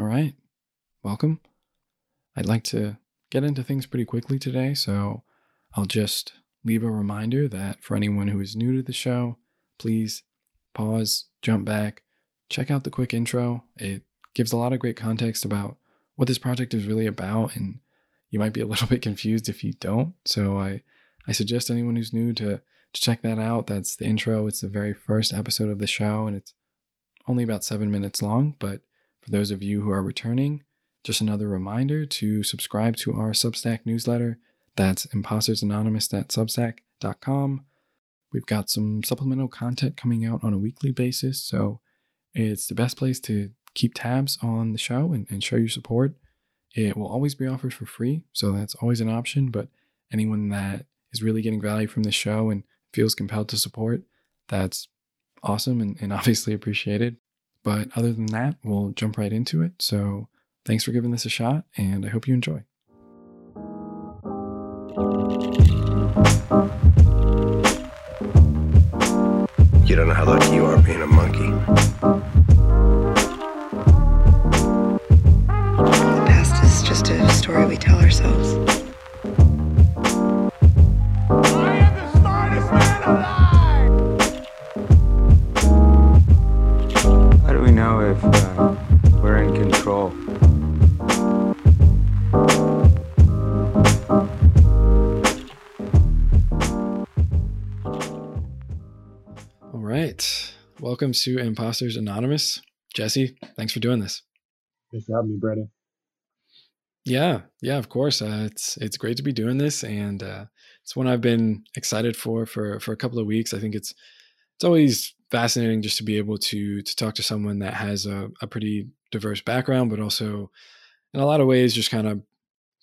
All right. Welcome. I'd like to get into things pretty quickly today, so I'll just leave a reminder that for anyone who is new to the show, please pause, jump back, check out the quick intro. It gives a lot of great context about what this project is really about, and you might be a little bit confused if you don't. So I, I suggest anyone who's new to, to check that out. That's the intro. It's the very first episode of the show, and it's only about seven minutes long, but for those of you who are returning, just another reminder to subscribe to our Substack newsletter. That's impostersanonymous.substack.com. We've got some supplemental content coming out on a weekly basis, so it's the best place to keep tabs on the show and, and show your support. It will always be offered for free, so that's always an option. But anyone that is really getting value from the show and feels compelled to support, that's awesome and, and obviously appreciated. But other than that, we'll jump right into it. So thanks for giving this a shot, and I hope you enjoy. You don't know how lucky you are being a monkey. The past is just a story we tell ourselves. Welcome to Imposters Anonymous. Jesse, thanks for doing this. Thanks for having me, Brandon. Yeah, yeah, of course. Uh, it's it's great to be doing this, and uh, it's one I've been excited for for for a couple of weeks. I think it's it's always fascinating just to be able to to talk to someone that has a, a pretty diverse background, but also in a lot of ways just kind of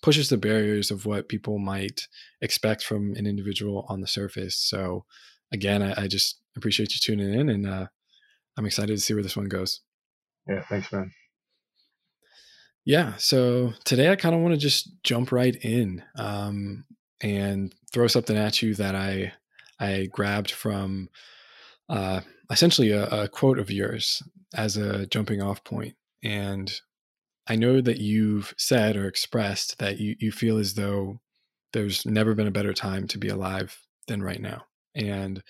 pushes the barriers of what people might expect from an individual on the surface. So again, I, I just appreciate you tuning in, and uh, I'm excited to see where this one goes. Yeah, thanks, man. Yeah. So today I kind of want to just jump right in um, and throw something at you that I I grabbed from uh, essentially a, a quote of yours as a jumping off point. And I know that you've said or expressed that you, you feel as though there's never been a better time to be alive than right now. And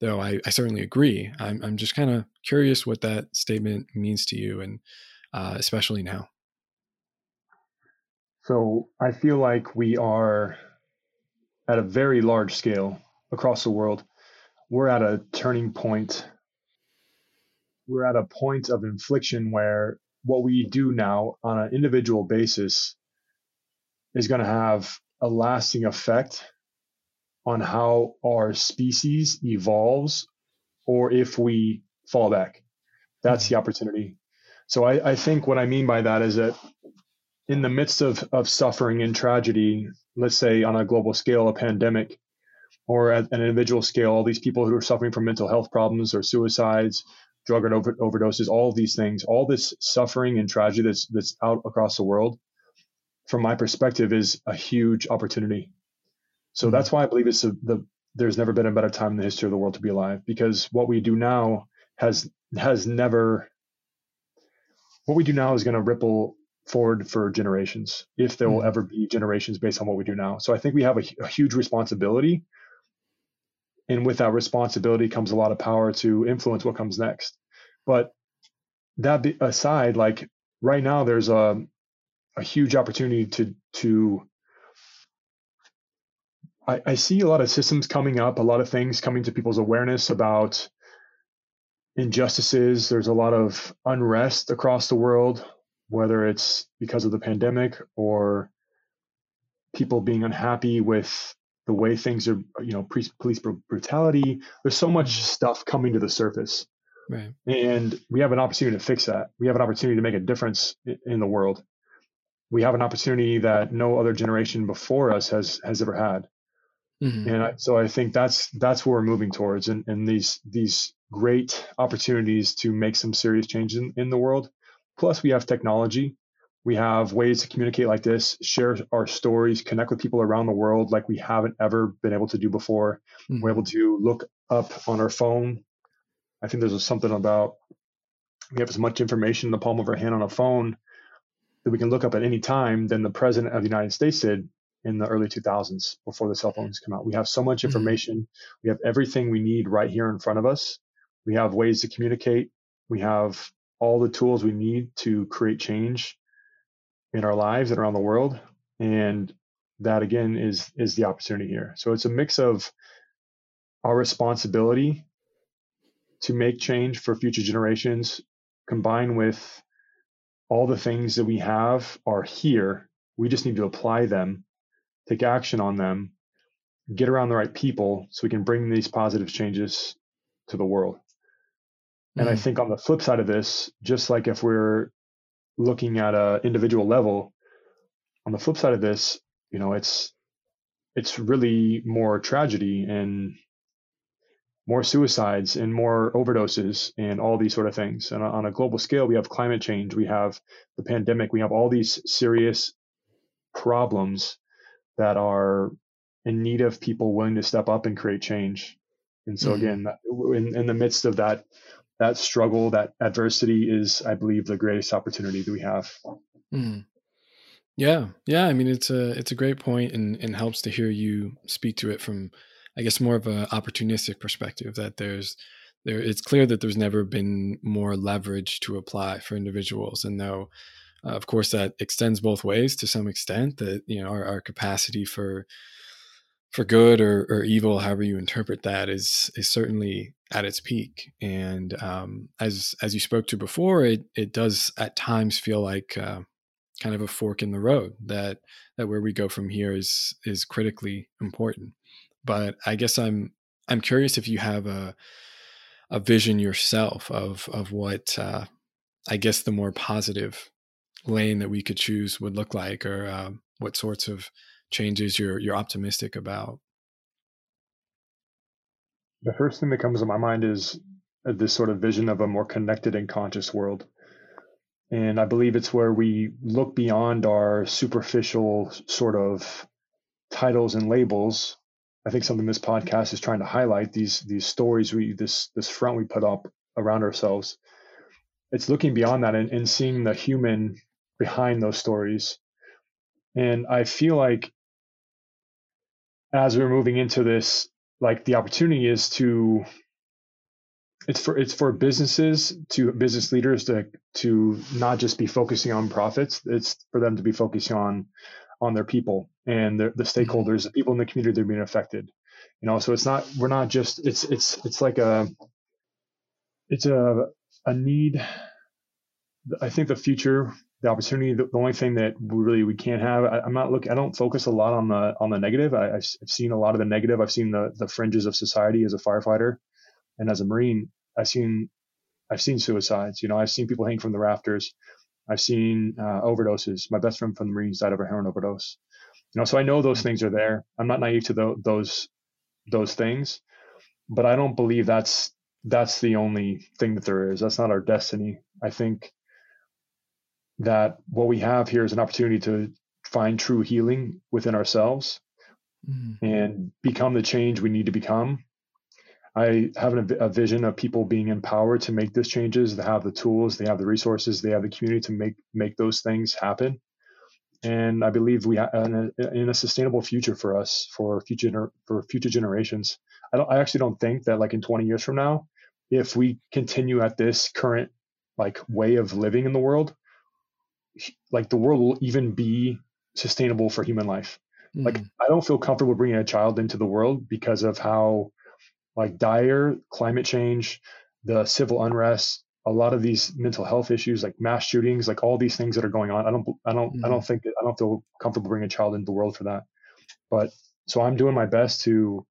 though I, I certainly agree, I'm, I'm just kind of curious what that statement means to you, and uh, especially now. So I feel like we are at a very large scale across the world. We're at a turning point. We're at a point of infliction where what we do now on an individual basis is going to have a lasting effect on how our species evolves or if we fall back. That's hmm. the opportunity. So I, I think what I mean by that is that in the midst of, of suffering and tragedy, let's say on a global scale, a pandemic, or at an individual scale, all these people who are suffering from mental health problems or suicides, drug and over, overdoses, all of these things, all this suffering and tragedy that's that's out across the world, from my perspective, is a huge opportunity. So that's why I believe it's a, the there's never been a better time in the history of the world to be alive because what we do now has has never what we do now is going to ripple forward for generations if there will Mhm. ever be generations based on what we do now. So I think we have a, a huge responsibility. And with that responsibility comes a lot of power to influence what comes next. But that be aside, like right now, there's a, a huge opportunity to, to, I, I see a lot of systems coming up, a lot of things coming to people's awareness about injustices. There's a lot of unrest across the world, whether it's because of the pandemic or people being unhappy with the way things are, you know, police br- brutality. There's so much stuff coming to the surface, Right. and we have an opportunity to fix that. We have an opportunity to make a difference in the world. We have an opportunity that no other generation before us has has ever had. Mhm. And I, so I think that's that's where we're moving towards, and, and these these great opportunities to make some serious change in, in the world. Plus, we have technology. We have ways to communicate like this, share our stories, connect with people around the world like we haven't ever been able to do before. Mhm. We're able to look up on our phone. I think there's something about we have as much information in the palm of our hand on a phone that we can look up at any time than the president of the United States did in the early 2000s before the cell phones come out. We have so much Mhm. information. We have everything we need right here in front of us. We have ways to communicate. We have all the tools we need to create change in our lives and around the world. And that again is is the opportunity here. So it's a mix of our responsibility to make change for future generations combined with all the things that we have are here. We just need to apply them, take action on them, get around the right people so we can bring these positive changes to the world. And I Mm. think on the flip side of this, just like if we're looking at a individual level, on the flip side of this, you know, it's it's really more tragedy and more suicides and more overdoses and all these sort of things. And on a global scale, we have climate change, we have the pandemic, we have all these serious problems that are in need of people willing to step up and create change. And so Mhm. again, that- in, in the midst of that that struggle, that adversity is, I believe, the greatest opportunity that we have. Mm. Yeah, yeah. I mean, it's a it's a great point, and and helps to hear you speak to it from, I guess, more of an opportunistic perspective. That there's there, it's clear that there's never been more leverage to apply for individuals, and though, uh, of course, that extends both ways to some extent. That you know our, our capacity for for good or, or evil, however you interpret that, is is certainly at its peak. And um, as as you spoke to before, it it does at times feel like uh, kind of a fork in the road. That that where we go from here is is critically important. But I guess I'm I'm curious if you have a a vision yourself of of what uh, I guess the more positive lane that we could choose would look like, or um, what sorts of changes you're you're optimistic about. The first thing that comes to my mind is uh, this sort of vision of a more connected and conscious world. And I believe it's where we look beyond our superficial sort of titles and labels. I think something this podcast is trying to highlight these these stories we this this front we put up around ourselves. It's looking beyond that and, and seeing the human behind those stories. And I feel like as we're moving into this, like the opportunity is to it's for it's for businesses to business leaders to to not just be focusing on profits it's for them to be focusing on on their people and the, the mm-hmm. stakeholders the people in the community that are being affected. You know so it's not we're not just it's it's it's like a it's a a need. I think the future the opportunity the, the only thing that really we can't have I, i'm not looking i don't focus a lot on the on the negative. I, I've, I've seen a lot of the negative. I've seen the the fringes of society as a firefighter and as a marine. I've seen i've seen suicides you know i've seen people hang from the rafters. I've seen uh, overdoses. My best friend from the marines died of a heroin overdose. You know so i know those things are there. I'm not naive to tho- those those things but i don't believe that's that's the only thing that there is. That's not our destiny. I think that what we have here is an opportunity to find true healing within ourselves Mm. and become the change we need to become. I have a, a vision of people being empowered to make those changes. They have the tools, they have the resources, they have the community to make make those things happen. And I believe we have in a, in a sustainable future for us for future for future generations. I don't. I actually don't think that like in 20 years from now, if we continue at this current like way of living in the world, like the world will even be sustainable for human life. Like Mm. i don't feel comfortable bringing a child into the world because of how like dire climate change the civil unrest a lot of these mental health issues like mass shootings like all these things that are going on. I don't i don't i don't think i don't feel comfortable bringing a child into the world for that. But so i'm doing my best to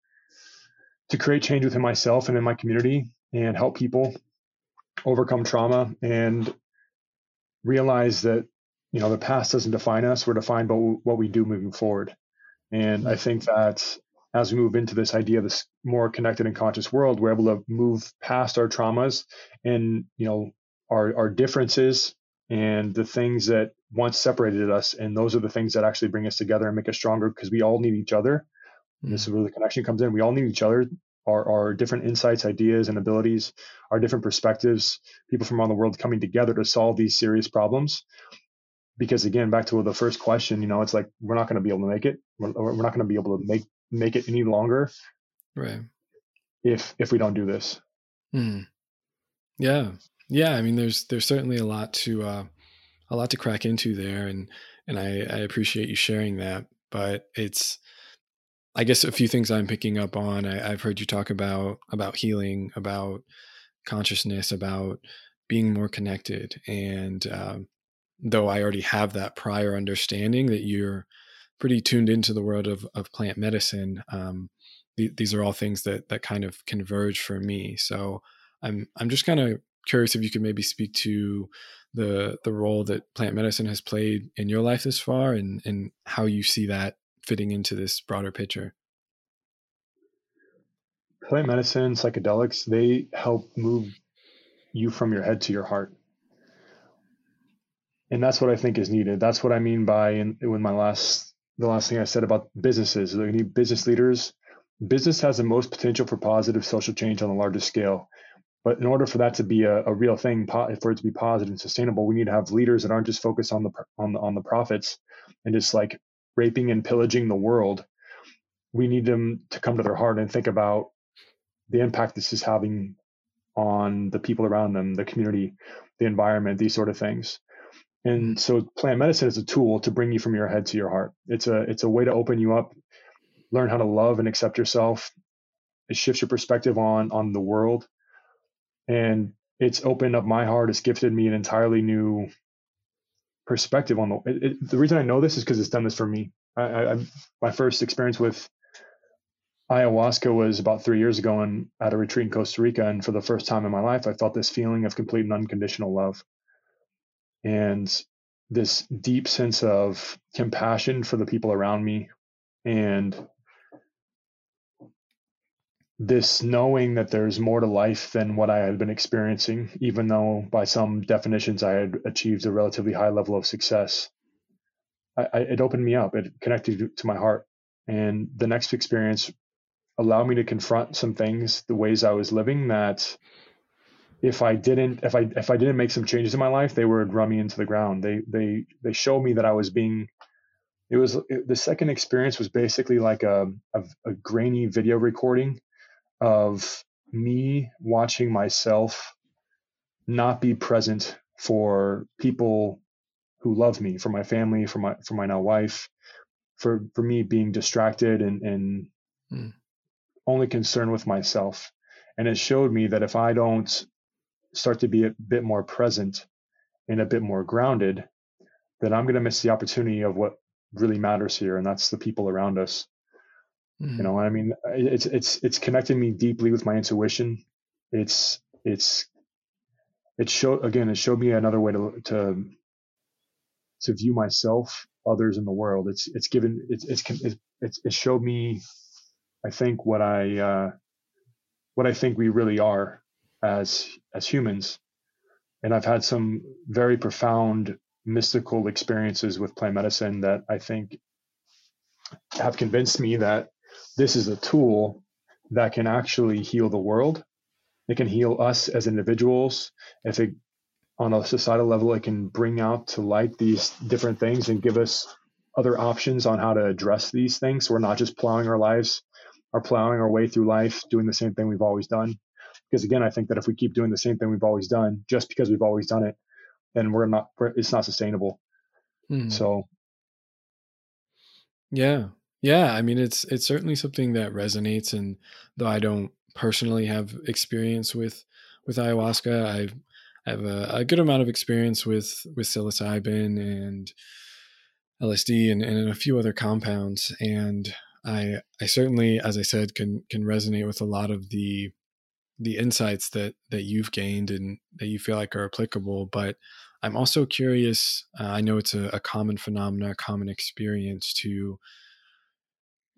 to create change within myself and in my community and help people overcome trauma and realize that you know the past doesn't define us we're defined by what we do moving forward and I mm-hmm. think that as we move into this idea of this more connected and conscious world, we're able to move past our traumas and you know our our differences and the things that once separated us, and those are the things that actually bring us together and make us stronger because we all need each other. And this is mm-hmm. where the connection comes in. We all need each other. Our, our different insights, ideas, and abilities, our different perspectives, people from around the world coming together to solve these serious problems. Because again, back to the first question, you know, it's like we're not going to be able to make it. We're, we're not going to be able to make make it any longer Right. if if we don't do this. Hmm. Yeah. Yeah. I mean, there's there's certainly a lot to uh, a lot to crack into there, and and I, I appreciate you sharing that. But it's, I guess, a few things I'm picking up on. I, I've heard you talk about about healing, about consciousness, about being more connected, and um, though I already have that prior understanding that you're pretty tuned into the world of of plant medicine. Um, th- these are all things that that kind of converge for me. So I'm I'm just kind of curious if you could maybe speak to the the role that plant medicine has played in your life this far and and how you see that fitting into this broader picture. Plant medicine, psychedelics, they help move you from your head to your heart. And that's what I think is needed. That's what I mean by in, with my last the last thing I said about businesses. We need business leaders. Business has the most potential for positive social change on the largest scale. But in order for that to be a, a real thing, for it to be positive and sustainable, we need to have leaders that aren't just focused on the on the on the profits and just like raping and pillaging the world. We need them to come to their heart and think about the impact this is having on the people around them, the community, the environment, these sort of things. And so plant medicine is a tool to bring you from your head to your heart. It's a it's a way to open you up, learn how to love and accept yourself. It shifts your perspective on on the world. And it's opened up my heart. It's gifted me an entirely new perspective on the it, it, the reason I know this is because it's done this for me. I, I my first experience with ayahuasca was about three years ago and at a retreat in Costa Rica. And for the first time in my life, I felt this feeling of complete and unconditional love and this deep sense of compassion for the people around me and this knowing that there's more to life than what I had been experiencing, even though by some definitions I had achieved a relatively high level of success. I, I, it opened me up. It connected to my heart. And the next experience allowed me to confront some things, the ways I was living that if I didn't if I if I didn't make some changes in my life, they would run me into the ground. They they they showed me that I was being it was it, the second experience was basically like a, a, a grainy video recording of me watching myself not be present for people who love me, for my family, for my for my now wife, for for me being distracted and and mm. only concerned with myself. And it showed me that if I don't start to be a bit more present and a bit more grounded, then I'm going to miss the opportunity of what really matters here, and that's the people around us. Mm-hmm. You know, I mean, it's it's it's connecting me deeply with my intuition. It's it's it showed again. It showed me another way to to to view myself, others, in the world. It's it's given it's it's it's it showed me, I think, what I uh, what I think we really are as as humans. And i've had some very profound mystical experiences with plant medicine that i think have convinced me that this is a tool that can actually heal the world. It can heal us as individuals. If it on a societal level it can bring out to light these different things and give us other options on how to address these things. So we're not just plowing our lives or plowing our way through life doing the same thing we've always done because again, I think that if we keep doing the same thing we've always done, just because we've always done it, then we're not, it's not sustainable. Mm. So, yeah, yeah. I mean, it's it's certainly something that resonates, and though I don't personally have experience with with ayahuasca, I've I have a, a good amount of experience with with psilocybin and LSD and, and a few other compounds, and I I certainly, as I said, can can resonate with a lot of the the insights that that you've gained and that you feel like are applicable but i'm also curious uh, i know it's a, a common phenomenon a common experience to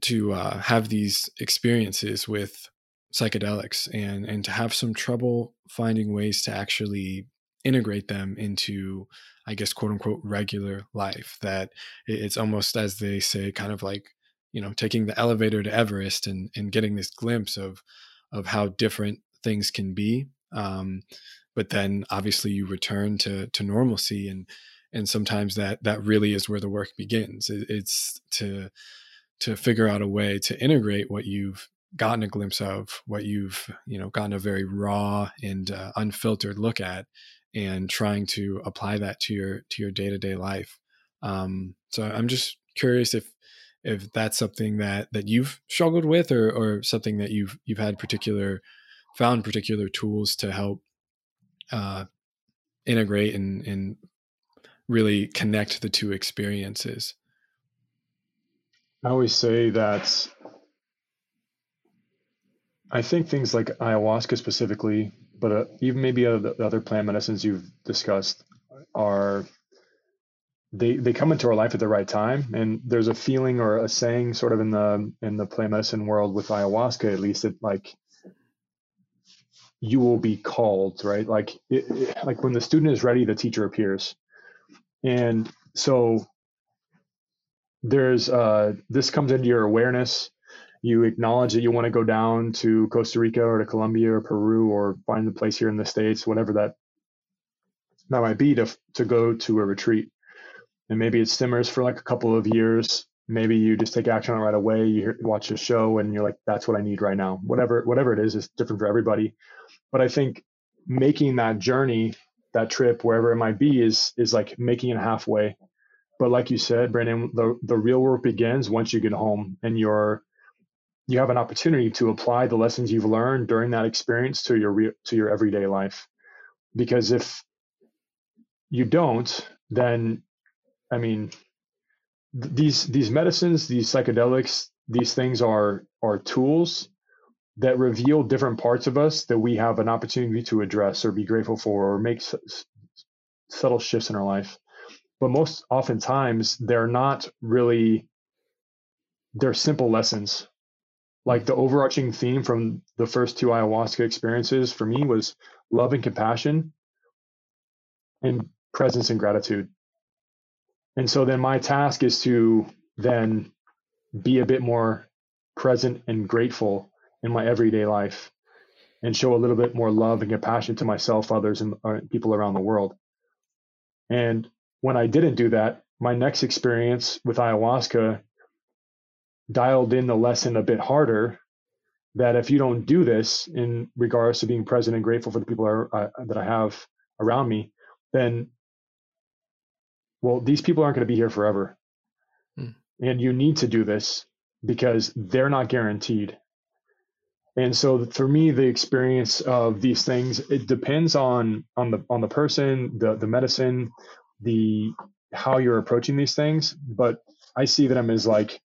to uh, have these experiences with psychedelics and and to have some trouble finding ways to actually integrate them into i guess quote unquote regular life that it's almost as they say kind of like you know taking the elevator to everest and and getting this glimpse of of how different things can be. Um, but then obviously you return to to normalcy and and sometimes that that really is where the work begins it, it's to to figure out a way to integrate what you've gotten a glimpse of what you've you know gotten a very raw and uh, unfiltered look at and trying to apply that to your to your day-to-day life um, so i'm just curious if if that's something that that you've struggled with or or something that you've you've had particular found particular tools to help uh, integrate and and really connect the two experiences. I always say that I think things like ayahuasca specifically, but uh, even maybe other, other plant medicines you've discussed are they they come into our life at the right time. And there's a feeling or a saying sort of in the in the plant medicine world with ayahuasca at least that like you will be called right like it, it, like when the student is ready the teacher appears and so there's uh this comes into your awareness you acknowledge that you want to go down to Costa Rica or to Colombia or Peru or find a place here in the states, whatever that that might be, to to go to a retreat. And maybe it simmers for like a couple of years. Maybe you just take action on it right away. You hear, watch a show and you're like, "That's what I need right now." Whatever whatever it is, is different for everybody. But I think making that journey, that trip, wherever it might be, is is like making it halfway. But like you said, Brandon, the the real work begins once you get home and you're you have an opportunity to apply the lessons you've learned during that experience to your to your everyday life because if you don't then i mean th- these these medicines these psychedelics these things are are tools that reveal different parts of us that we have an opportunity to address or be grateful for or make s- subtle shifts in our life but most oftentimes they're not really they're simple lessons like the overarching theme from the first two ayahuasca experiences for me was love and compassion and presence and gratitude. And so then my task is to then be a bit more present and grateful in my everyday life and show a little bit more love and compassion to myself, others, and uh, people around the world. And when I didn't do that, my next experience with ayahuasca dialed in the lesson a bit harder that if you don't do this in regards to being present and grateful for the people uh, that I have around me, then, well, these people aren't going to be here forever. Hmm. And you need to do this because they're not guaranteed. And so for me, the experience of these things, it depends on, on the, on the person, the, the medicine, the, how you're approaching these things. But I see them as like,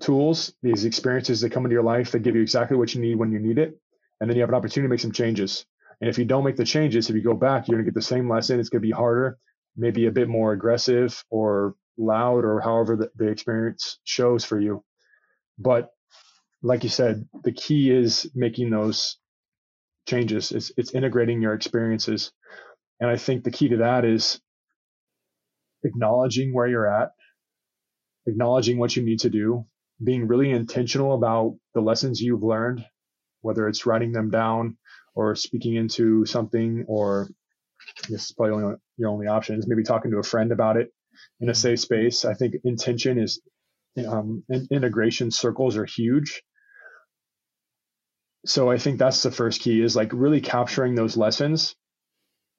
tools, these experiences that come into your life that give you exactly what you need when you need it. And then you have an opportunity to make some changes. And if you don't make the changes, if you go back, you're going to get the same lesson. It's going to be harder, maybe a bit more aggressive or loud or however the, the experience shows for you. But like you said, the key is making those changes. It's, it's integrating your experiences. And I think the key to that is acknowledging where you're at, acknowledging what you need to do, being really intentional about the lessons you've learned, whether it's writing them down or speaking into something, or this is probably only, your only option is maybe talking to a friend about it in a mm-hmm. safe space. I think intention is um, integration circles are huge. So I think that's the first key is like really capturing those lessons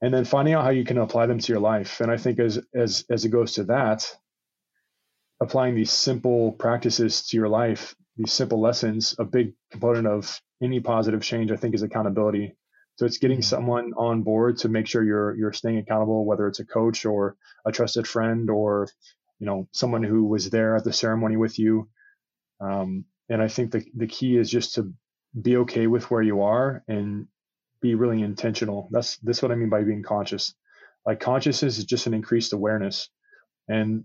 and then finding out how you can apply them to your life. And I think as as as it goes to that, applying these simple practices to your life, these simple lessons, a big component of any positive change, I think, is accountability. So it's getting mm-hmm. someone on board to make sure you're you're staying accountable, whether it's a coach or a trusted friend or you know someone who was there at the ceremony with you. Um, and I think the the key is just to be okay with where you are and be really intentional. That's that's what I mean by being conscious. Like consciousness is just an increased awareness, and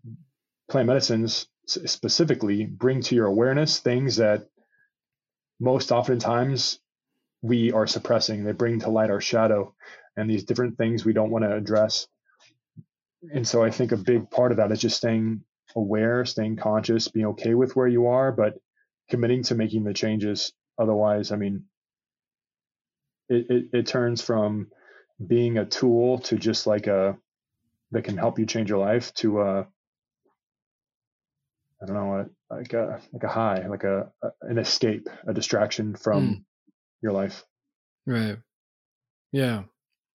plant medicines specifically bring to your awareness things that most oftentimes we are suppressing. They bring to light our shadow and these different things we don't want to address. And so I think a big part of that is just staying aware, staying conscious, being okay with where you are, but committing to making the changes. Otherwise, I mean, it, it, it turns from being a tool to just like a that can help you change your life to uh I don't know, a, like a like a high, like a, a an escape, a distraction from Mm. your life. Right. Yeah.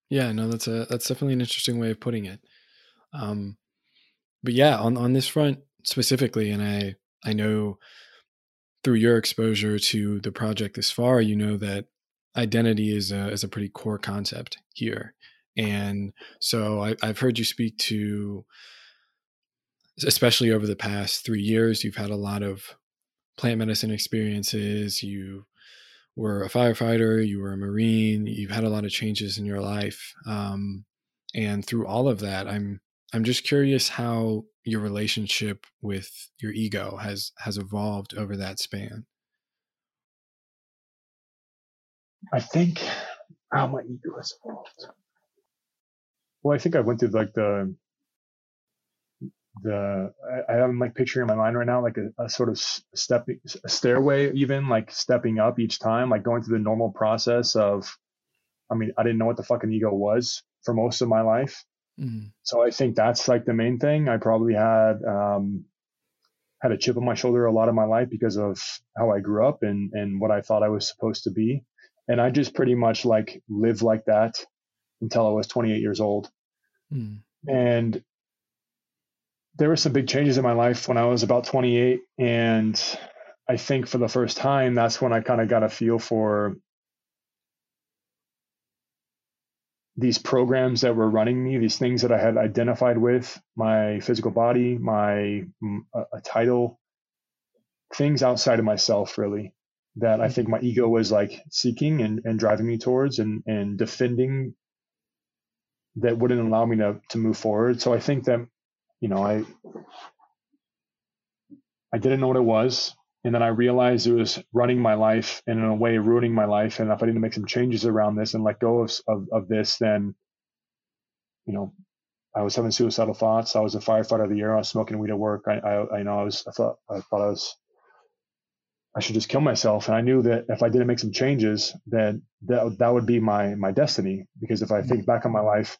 Yeah, no, that's a that's definitely an interesting way of putting it. Um but yeah, on on this front specifically, and I I know through your exposure to the project this far, you know that identity is a is a pretty core concept here. And so I, I've heard you speak to especially over the past three years, you've had a lot of plant medicine experiences. You were a firefighter, you were a Marine, you've had a lot of changes in your life. Um, and through all of that, I'm I'm just curious how your relationship with your ego has has evolved over that span. I think how my ego has evolved. Well, I think I went through like the the I, am like picturing in my mind right now like a, a sort of stepping a stairway even like stepping up each time like going through the normal process of I mean I didn't know what the fucking ego was for most of my life Mm, so I think that's like the main thing. I probably had um had a chip on my shoulder a lot of my life because of how I grew up and and what I thought I was supposed to be. And I just pretty much like lived like that until I was 28 years old. Mm, and there were some big changes in my life when I was about 28. And I think for the first time, that's when I kind of got a feel for these programs that were running me, these things that I had identified with my physical body, my mm, a, a title, things outside of myself, really, that I think my ego was like seeking and, and driving me towards and, and defending that wouldn't allow me to, to move forward. So I think that you know, I I didn't know what it was, and then I realized it was running my life and in a way ruining my life. And if I didn't make some changes around this and let go of of, of this, then you know, I was having suicidal thoughts. I was a firefighter of the year. I was smoking weed at work. I I, I know I was I thought I thought I was I should just kill myself. And I knew that if I didn't make some changes, then that that would be my my destiny. Because if I think mm-hmm. back on my life,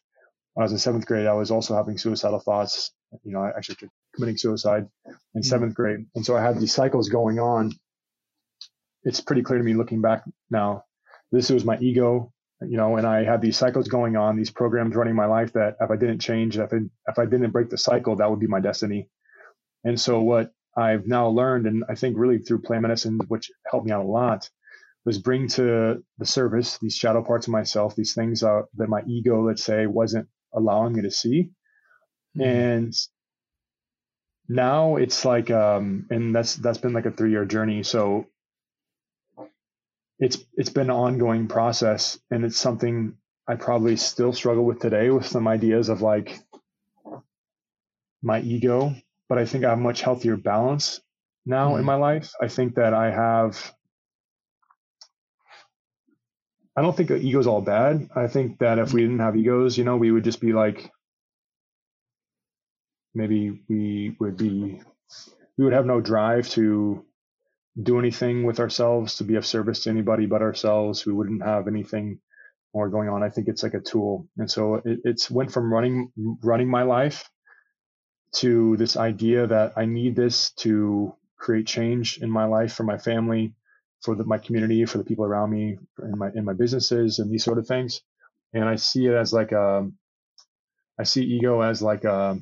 when I was in seventh grade, I was also having suicidal thoughts. You know, I actually committing suicide in seventh grade, and so I had these cycles going on. It's pretty clear to me looking back now. This was my ego, you know, and I had these cycles going on, these programs running my life that if I didn't change, if I, if I didn't break the cycle, that would be my destiny. And so what I've now learned, and I think really through plant medicine, which helped me out a lot, was bring to the service these shadow parts of myself, these things uh, that my ego, let's say, wasn't allowing me to see. mm, And now it's like, um, and that's that's been like a three year journey. So it's it's been an ongoing process, and it's something I probably still struggle with today with some ideas of like my ego. But I think I have much healthier balance now in Mhm. my life. I think that I have. I don't think that ego's all bad. I think that if we didn't have egos, you know, we would just be like, maybe we would be, we would have no drive to do anything with ourselves to be of service to anybody but ourselves. We wouldn't have anything more going on. I think it's like a tool, and so it, it's went from running running my life to this idea that I need this to create change in my life for my family, for the, my community, for the people around me, in my in my businesses, and these sort of things. And I see it as like a, I see ego as like a,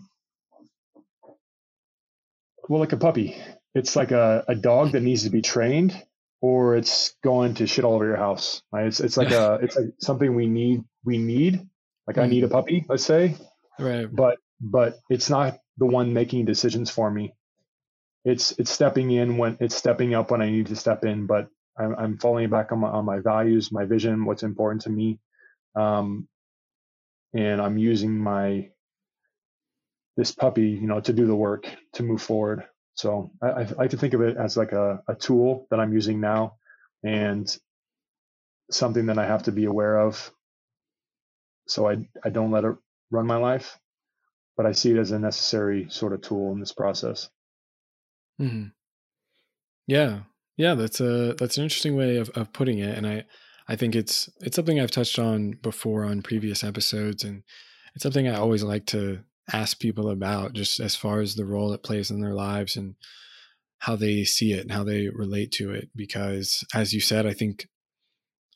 well, like a puppy. It's like a, a dog that needs to be trained, or it's going to shit all over your house. Right? It's it's like a it's like something we need we need. Like I need a puppy, let's say, right. but but it's not the one making decisions for me. It's it's stepping in when it's stepping up when I need to step in, but I'm, I'm falling back on my on my values, my vision, what's important to me, um, and I'm using my this puppy, you know, to do the work to move forward. So I, I like to think of it as like a, a tool that I'm using now, and something that I have to be aware of, so I I don't let it run my life but I see it as a necessary sort of tool in this process. hmm Yeah, yeah, that's a that's an interesting way of, of putting it, and I I think it's it's something I've touched on before on previous episodes, and it's something I always like to ask people about, just as far as the role it plays in their lives and how they see it and how they relate to it. Because, as you said, I think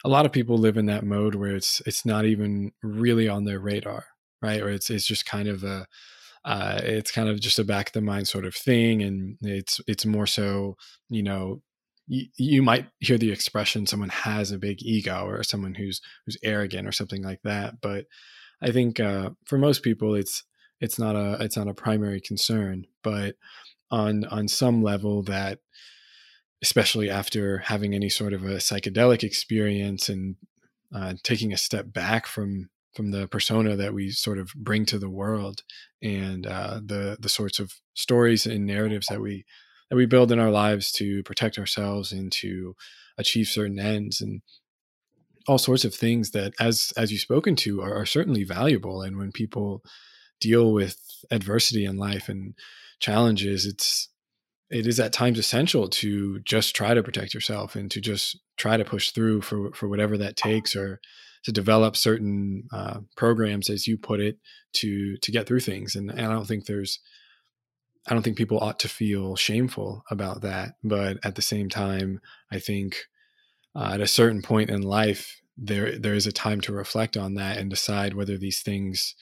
a lot of people live in that mode where it's it's not even really on their radar, right? Or it's it's just kind of a uh, it's kind of just a back of the mind sort of thing, and it's it's more so you know you, might hear the expression someone has a big ego or someone who's who's arrogant or something like that, but I think uh, for most people it's it's not a it's not a primary concern, but on on some level that especially after having any sort of a psychedelic experience and uh, taking a step back from from the persona that we sort of bring to the world and uh, the the sorts of stories and narratives that we that we build in our lives to protect ourselves and to achieve certain ends and all sorts of things that as as you've spoken to are, are certainly valuable. And when people deal with adversity in life and challenges it's it is at times essential to just try to protect yourself and to just try to push through for for whatever that takes or to develop certain uh, programs as you put it to to get through things. And, and i don't think there's i don't think people ought to feel shameful about that. But at the same time i think uh, at a certain point in life there there is a time to reflect on that and decide whether these things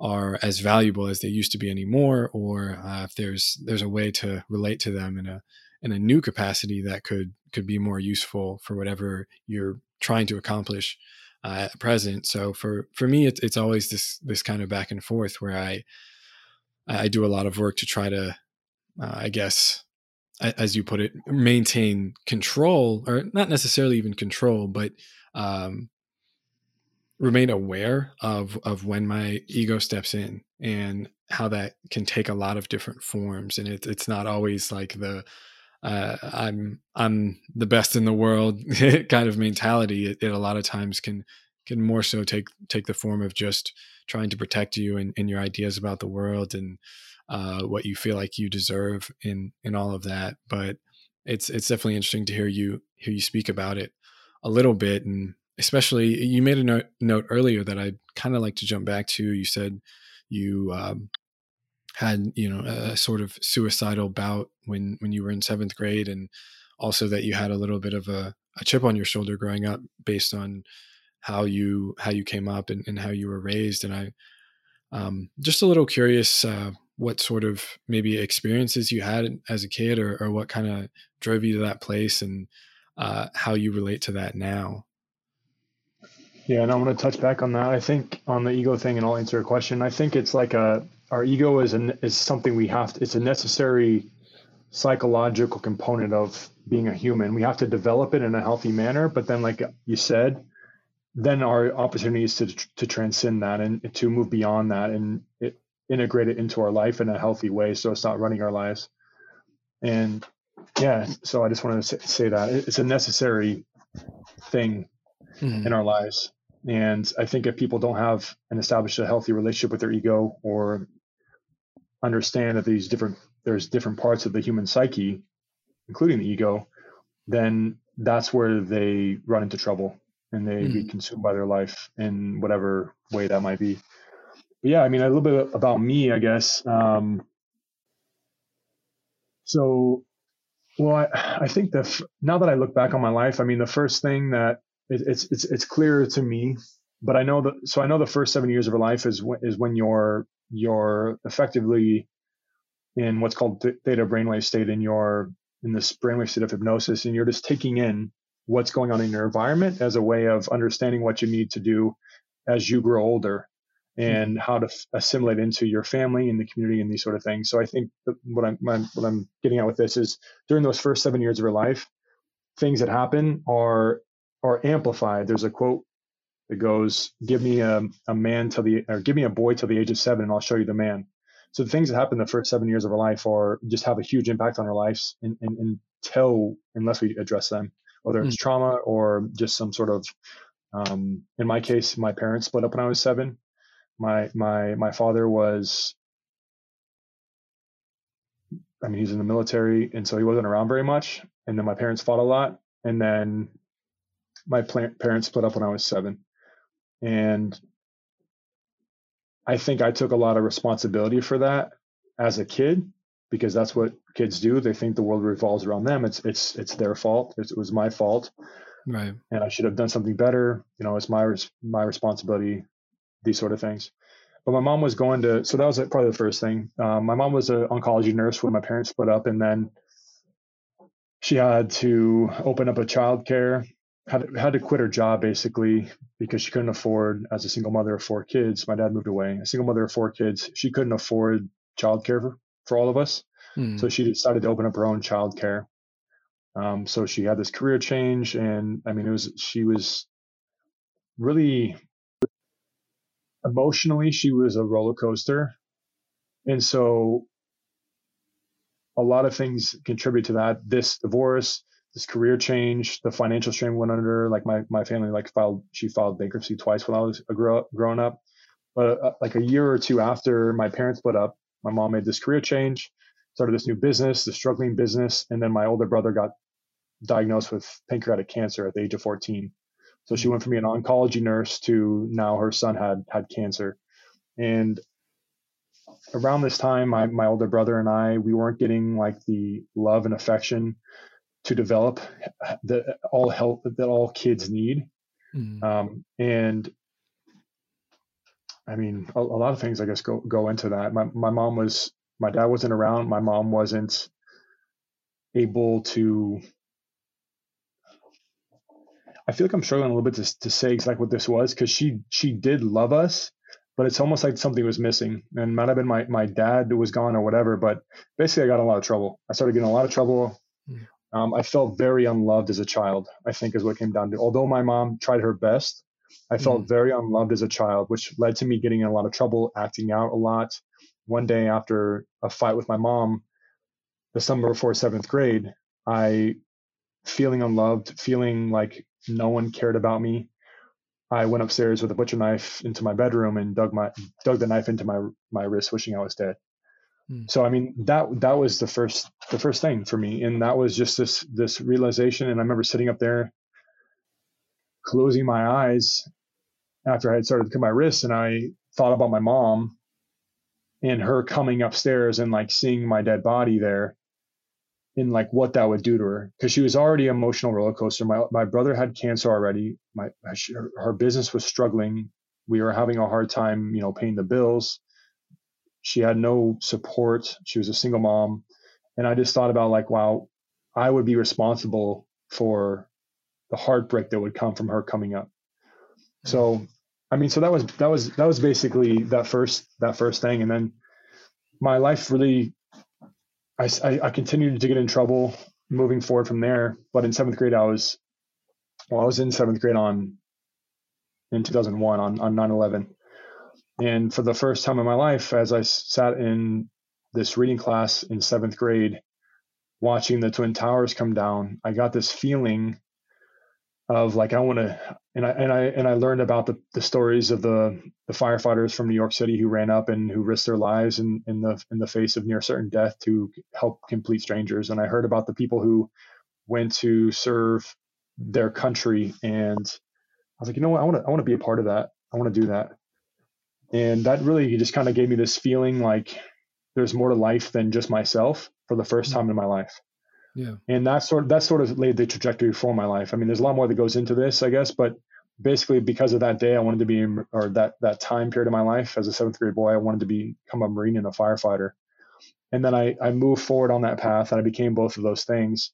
are as valuable as they used to be anymore, or uh, if there's there's a way to relate to them in a in a new capacity that could could be more useful for whatever you're trying to accomplish uh, at present. So for for me, it's it's always this this kind of back and forth where I I do a lot of work to try to, uh, I guess, as you put it, maintain control, or not necessarily even control, but um, remain aware of of when my ego steps in and how that can take a lot of different forms and it, it's not always like the uh, I'm I'm the best in the world kind of mentality. It, it, a lot of times can can more so take take the form of just trying to protect you and, and your ideas about the world and uh, what you feel like you deserve in in all of that. But it's it's definitely interesting to hear you hear you speak about it a little bit and especially you made a note, note earlier that I'd kind of like to jump back to. You said you um, had you know a sort of suicidal bout when when you were in seventh grade, and also that you had a little bit of a, a chip on your shoulder growing up based on how you how you came up and, and how you were raised. And I um, just a little curious. Uh, what sort of maybe experiences you had as a kid or, or what kind of drove you to that place and uh, how you relate to that now yeah, and I want to touch back on that. I think on the ego thing, and I'll answer a question. I think it's like a our ego is an is something we have. To, it's a necessary psychological component of being a human. We have to develop it in a healthy manner. But then, like you said, then our opportunity is to to transcend that and to move beyond that and it, integrate it into our life in a healthy way, so it's not running our lives. And yeah, so I just wanted to say that it's a necessary thing mm-hmm. in our lives. And I think if people don't have and establish a healthy relationship with their ego or understand that these different there's different parts of the human psyche, including the ego, then that's where they run into trouble and they mm-hmm. be consumed by their life in whatever way that might be. But yeah, I mean, a little bit about me, I guess. Um, so, well, I, I think that now that I look back on my life, I mean, the first thing that it, it's it's it's clear to me. But I know that so I know the first seven years of your life is when, is when you're you're effectively in what's called theta brainwave state in your in this brainwave state of hypnosis, and you're just taking in what's going on in your environment as a way of understanding what you need to do as you grow older and mm-hmm. how to f- assimilate into your family and the community and these sort of things. So I think what I'm what I'm getting at with this is during those first seven years of your life, things that happen are are amplified. There's a quote that goes, "Give me a, a man till the or give me a boy till the age of seven, and I'll show you the man." So the things that happen the first seven years of our life are just have a huge impact on our lives, and, and, until unless we address them, whether it's mm. trauma or just some sort of, um, in my case, my parents split up when I was seven. My my my father was I mean, he's in the military, and so he wasn't around very much. And then my parents fought a lot, and then my parents split up when I was seven, and I think I took a lot of responsibility for that as a kid because that's what kids do. They think the world revolves around them. It's it's it's their fault. It's, it was my fault, Right. and I should have done something better. You know, it's my my responsibility. These sort of things. But my mom was going to, so that was probably the first thing. Um, my mom was an oncology nurse when my parents split up, and then she had to open up a child care had had to quit her job basically because she couldn't afford as a single mother of four kids my dad moved away. A single mother of four kids she couldn't afford childcare for, for all of us. Mm. so she decided to open up her own childcare. Um, so she had this career change and i mean it was she was really emotionally she was a roller coaster. And so a lot of things contribute to that. This divorce this career change the financial strain went under like my, my family like filed she filed bankruptcy twice when i was a grow, growing up. But uh, like a year or two after my parents split up my mom made this career change started this new business the struggling business and then my older brother got diagnosed with pancreatic cancer at the age of 14 so she went from being an oncology nurse to now her son had had cancer. And around this time my, my older brother and i we weren't getting like the love and affection to develop that all help that all kids need. Mm. um, and i mean a, a lot of things i guess go go into that. My, my mom was my dad wasn't around. My mom wasn't able to i feel like i'm struggling a little bit to, to say exactly what this was because she she did love us but it's almost like something was missing. And might have been my, my dad was gone or whatever but basically i got in a lot of trouble. I started getting a lot of trouble. Mm. Um, i felt very unloved as a child i think is what it came down to although my mom tried her best i felt Mm. very unloved as a child which led to me getting in a lot of trouble acting out a lot one day after a fight with my mom the summer before seventh grade i feeling unloved feeling like no one cared about me I went upstairs with a butcher knife into my bedroom and dug my dug the knife into my my wrist, wishing I was dead. Hmm. So I mean that that was the first the first thing for me, and that was just this this realization. And I remember sitting up there, closing my eyes after I had started to cut my wrists, and I thought about my mom and her coming upstairs and like seeing my dead body there and like what that would do to her because she was already emotional roller coaster. My my brother had cancer already. My her, her business was struggling. We were having a hard time, you know, paying the bills. She had no support. She was a single mom, and I just thought about like, wow, I would be responsible for the heartbreak that would come from her coming up. So, I mean, so that was that was that was basically that first that first thing, and then my life really I, I, I continued to get in trouble moving forward from there. But in seventh grade, I was, well, I was in seventh grade on, in 2001 on, on 9-11. And for the first time in my life, as I sat in this reading class in seventh grade, watching the Twin Towers come down, I got this feeling of like, I want to, and I, and I, and I learned about the, the stories of the, the firefighters from New York City who ran up and who risked their lives in, in the, in the face of near certain death to help complete strangers. And I heard about the people who went to serve their country. And I was like, you know what? I want to, I want to be a part of that. I want to do that. And that really just kind of gave me this feeling like there's more to life than just myself for the first mm. time in my life Yeah. and that sort of that sort of laid the trajectory for my life. I mean, there's a lot more that goes into this, I guess, but basically because of that day, I wanted to be, or that that time period of my life as a seventh grade boy, I wanted to be, become a marine and a firefighter. And then I I moved forward on that path, and I became both of those things.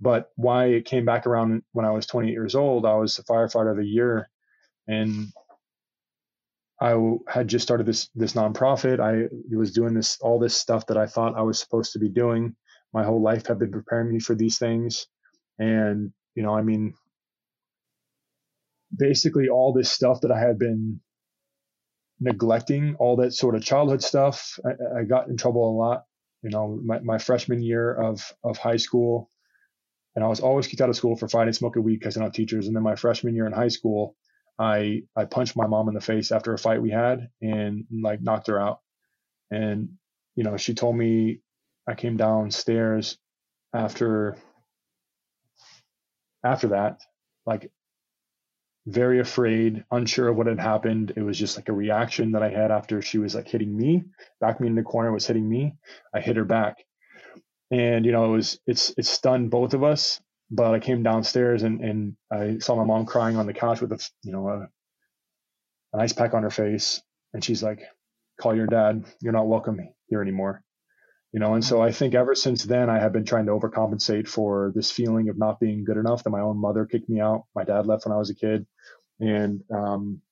But why it came back around when I was 28 years old, I was the firefighter of the year, and I had just started this this nonprofit. I was doing this all this stuff that I thought I was supposed to be doing. My whole life had been preparing me for these things. And you know i mean basically all this stuff that i had been neglecting all that sort of childhood stuff i, I got in trouble a lot you know my, my freshman year of of high school. And i was always kicked out of school for fighting smoking weed because not teachers. And then my freshman year in high school i i punched my mom in the face after a fight we had and like knocked her out and you know she told me I came downstairs after after that, like very afraid, unsure of what had happened. It was just like a reaction that I had after she was like hitting me, back me in the corner was hitting me. I hit her back. And you know, it was it's it stunned both of us. But I came downstairs and and I saw my mom crying on the couch with a you know a an ice pack on her face, and she's like, "Call your dad. You're not welcome here anymore." You know, and so I think ever since then I have been trying to overcompensate for this feeling of not being good enough. That my own mother kicked me out. My dad left when I was a kid, and um,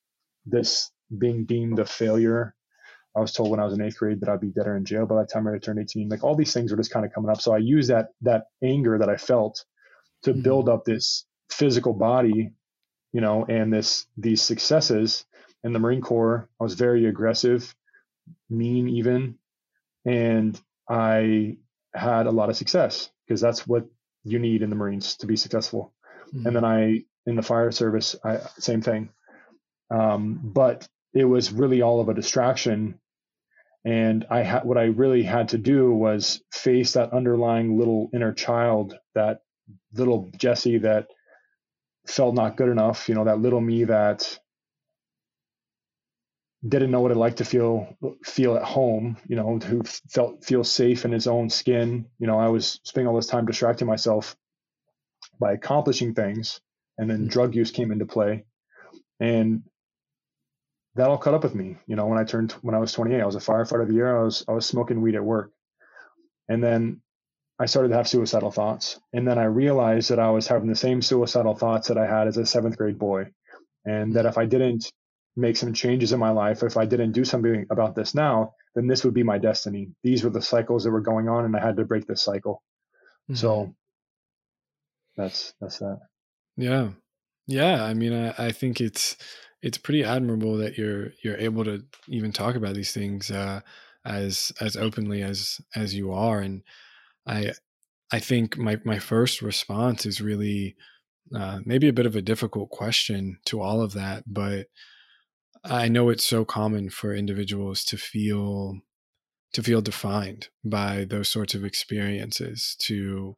this being deemed a failure. I was told when I was in eighth grade that I'd be dead or in jail by the time I turned 18. Like all these things were just kind of coming up. So I used that that anger that I felt to mm-hmm. build up this physical body, you know, and this these successes in the Marine Corps. I was very aggressive, mean even, and I had a lot of success because that's what you need in the Marines to be successful. Mm-hmm. And then I in the fire service, I, same thing. Um, but it was really all of a distraction. And I had what I really had to do was face that underlying little inner child, that little Jesse that felt not good enough, you know, that little me that didn't know what it like to feel feel at home, you know, who felt feel safe in his own skin. You know, I was spending all this time distracting myself by accomplishing things, and then mm-hmm. drug use came into play, and that all caught up with me. You know, when I turned when I was 28, I was a firefighter of the year. I was I was smoking weed at work, and then I started to have suicidal thoughts, and then I realized that I was having the same suicidal thoughts that I had as a seventh grade boy, and that if I didn't make some changes in my life. If I didn't do something about this now, then this would be my destiny. These were the cycles that were going on, and I had to break this cycle. Mm-hmm. So that's that's that. Yeah, yeah. I mean, I, I think it's it's pretty admirable that you're you're able to even talk about these things uh, as as openly as as you are, and I I think my my first response is really uh, maybe a bit of a difficult question to all of that, but I know it's so common for individuals to feel to feel defined by those sorts of experiences to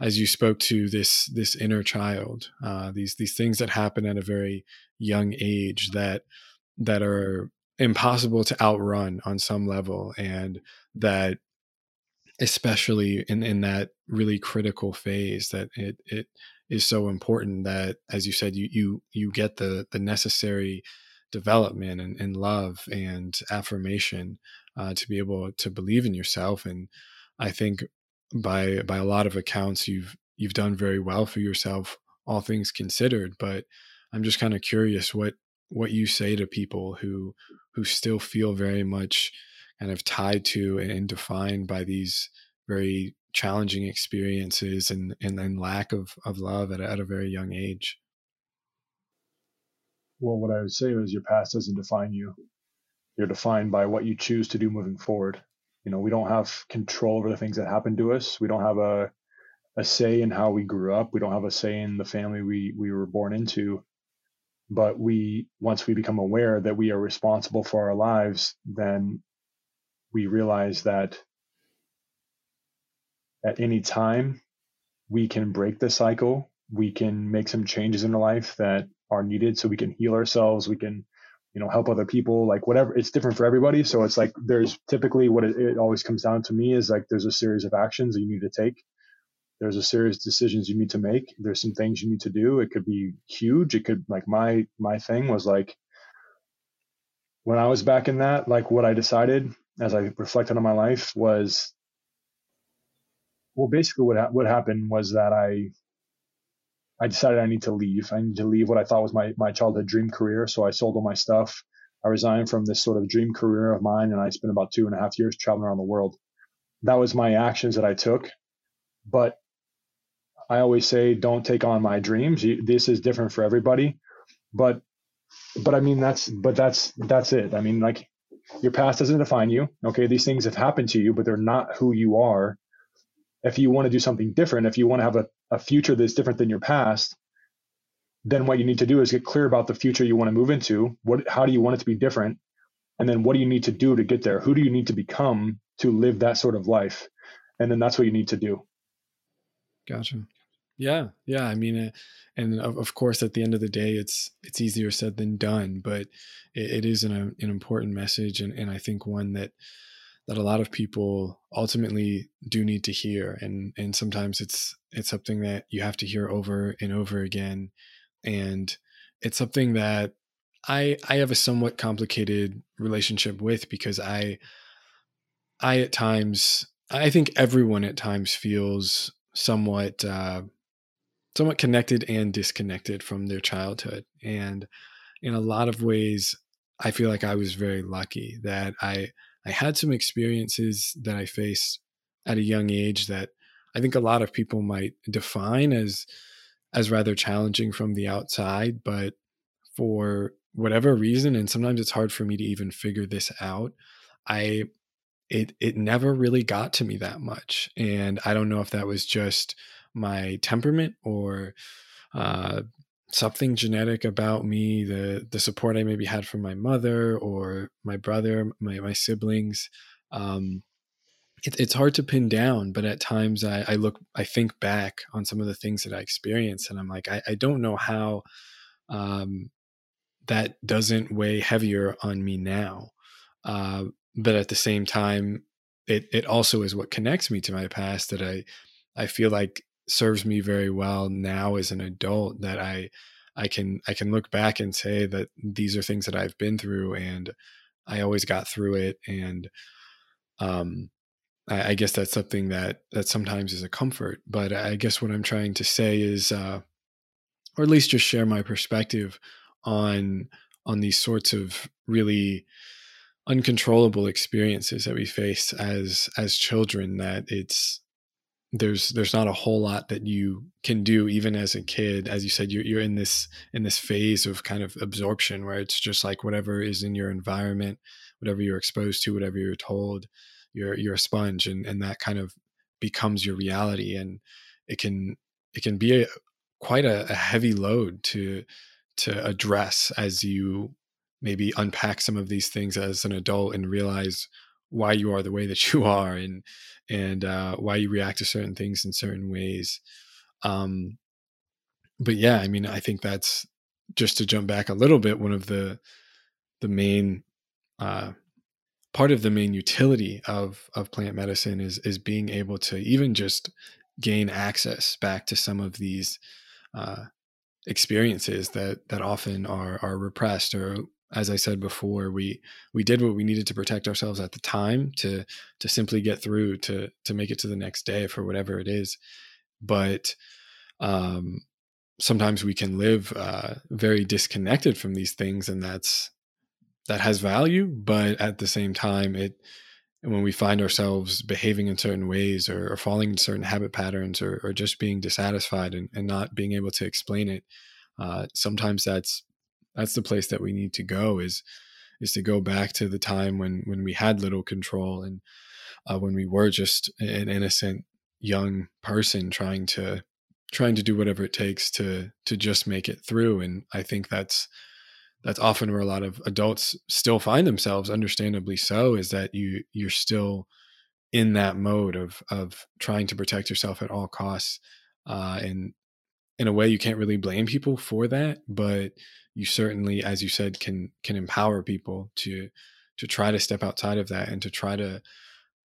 as you spoke to this this inner child uh, these these things that happen at a very young age that that are impossible to outrun on some level and that especially in in that really critical phase that it it is so important that as you said you you you get the the necessary development and, and love and affirmation uh, to be able to believe in yourself. And I think by by a lot of accounts, you've you've done very well for yourself, all things considered. But I'm just kind of curious what what you say to people who who still feel very much kind of tied to and defined by these very challenging experiences and and then lack of of love at, at a very young age well, what I would say is your past doesn't define you. You're defined by what you choose to do moving forward. You know, we don't have control over the things that happen to us. We don't have a a say in how we grew up. We don't have a say in the family we we were born into. But we once we become aware that we are responsible for our lives, then we realize that at any time we can break the cycle. We can make some changes in our life that are needed so we can heal ourselves. We can you know help other people like whatever it's different for everybody. So it's like there's typically what it, it always comes down to me is like there's a series of actions that you need to take. There's a series of decisions you need to make. There's some things you need to do. It could be huge. It could like my my thing was like when i was back in that like what i decided as i reflected on my life was well basically what ha- what happened was that i I decided I need to leave. I need to leave what I thought was my, my childhood dream career. So I sold all my stuff. I resigned from this sort of dream career of mine and I spent about two and a half years traveling around the world. That was my actions that I took. But I always say, don't take on my dreams. This is different for everybody. But, but I mean, that's, but that's, that's it. I mean, like your past doesn't define you. Okay. These things have happened to you, but they're not who you are if you want to do something different, if you want to have a, a future that's different than your past, then what you need to do is get clear about the future you want to move into. What, how do you want it to be different? And then what do you need to do to get there? Who do you need to become to live that sort of life? And then that's what you need to do. Gotcha. Yeah, yeah. I mean, uh, and of, of course, at the end of the day, it's it's easier said than done, but it, it is an, an important message, and, and I think one that that a lot of people ultimately do need to hear, and and sometimes it's it's something that you have to hear over and over again, and it's something that I I have a somewhat complicated relationship with because I I at times I think everyone at times feels somewhat uh, somewhat connected and disconnected from their childhood. And in a lot of ways, I feel like I was very lucky that I I had some experiences that I faced at a young age that I think a lot of people might define as as rather challenging from the outside, but for whatever reason, and sometimes it's hard for me to even figure this out, I it it never really got to me that much. And I don't know if that was just my temperament or uh, something genetic about me, the the support I maybe had from my mother or my brother, my my siblings. Um, it, it's hard to pin down, but at times I, I, look, I think back on some of the things that I experienced, and I'm like, I, I don't know how um, that doesn't weigh heavier on me now. Uh, but at the same time, it it also is what connects me to my past that I I feel like serves me very well now as an adult that I I can I can look back and say that these are things that I've been through and I always got through it and um I, I guess that's something that that sometimes is a comfort but I guess what I'm trying to say is uh or at least just share my perspective on on these sorts of really uncontrollable experiences that we face as as children that it's there's there's not a whole lot that you can do even as a kid as you said you're, you're in this in this phase of kind of absorption where it's just like whatever is in your environment whatever you're exposed to whatever you're told you're you're a sponge and and that kind of becomes your reality and it can it can be a, quite a, a heavy load to to address as you maybe unpack some of these things as an adult and realize why you are the way that you are and and uh, why you react to certain things in certain ways. Um, but yeah, I mean, I think that's just to jump back a little bit. One of the the main uh, part of the main utility of of plant medicine is is being able to even just gain access back to some of these uh, experiences that that often are are repressed or as I said before, we we did what we needed to protect ourselves at the time to to simply get through to to make it to the next day for whatever it is. But um, sometimes we can live uh, very disconnected from these things, and that's that has value. But at the same time, it when we find ourselves behaving in certain ways or, or falling in certain habit patterns or, or just being dissatisfied and, and, not being able to explain it, uh, sometimes that's that's the place that we need to go is is to go back to the time when when we had little control and uh, when we were just an innocent young person trying to trying to do whatever it takes to to just make it through. And i think that's that's often where a lot of adults still find themselves understandably so is that you you're still in that mode of of trying to protect yourself at all costs. Uh, and in a way you can't really blame people for that but you certainly as you said can can empower people to to try to step outside of that and to try to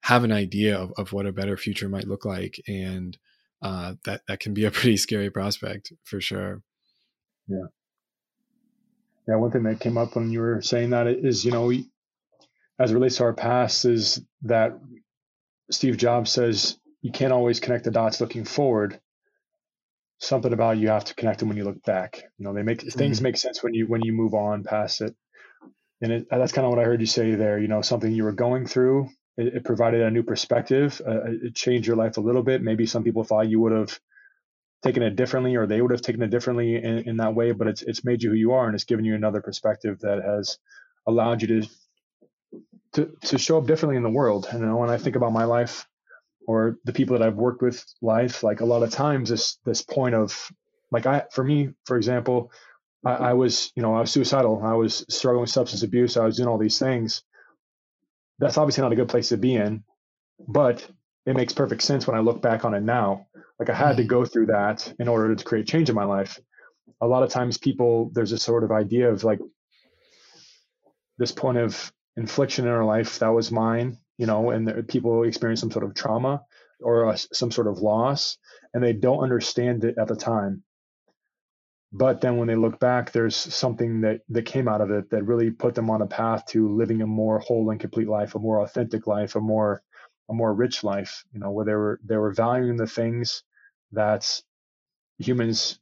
have an idea of, of what a better future might look like. And uh, that that can be a pretty scary prospect for sure. Yeah. Yeah one thing that came up when you were saying that is you know as it relates to our past is that steve jobs says you can't always connect the dots looking forward something about you have to connect them when you look back. You know, they make mm-hmm. things make sense when you when you move on past it. And it, that's kind of what I heard you say there. You know, something you were going through, it, it provided a new perspective. Uh, it changed your life a little bit. Maybe some people thought you would have taken it differently, or they would have taken it differently in, in that way. But it's it's made you who you are, and it's given you another perspective that has allowed you to to to show up differently in the world. And you know, when I think about my life, or the people that I've worked with life, like a lot of times this this point of like I for me, for example, I, I was, you know, I was suicidal. I was struggling with substance abuse. I was doing all these things. That's obviously not a good place to be in, but it makes perfect sense when I look back on it now. Like I had to Mhm. go through that in order to create change in my life. A lot of times people there's a sort of idea of like this point of infliction in our life that was mine, you know, and there, people experience some sort of trauma or uh, some sort of loss and they don't understand it at the time. But then when they look back there's something that that came out of it that really put them on a path to living a more whole and complete life a more authentic life a more a more rich life you know where they were they were valuing the things that humans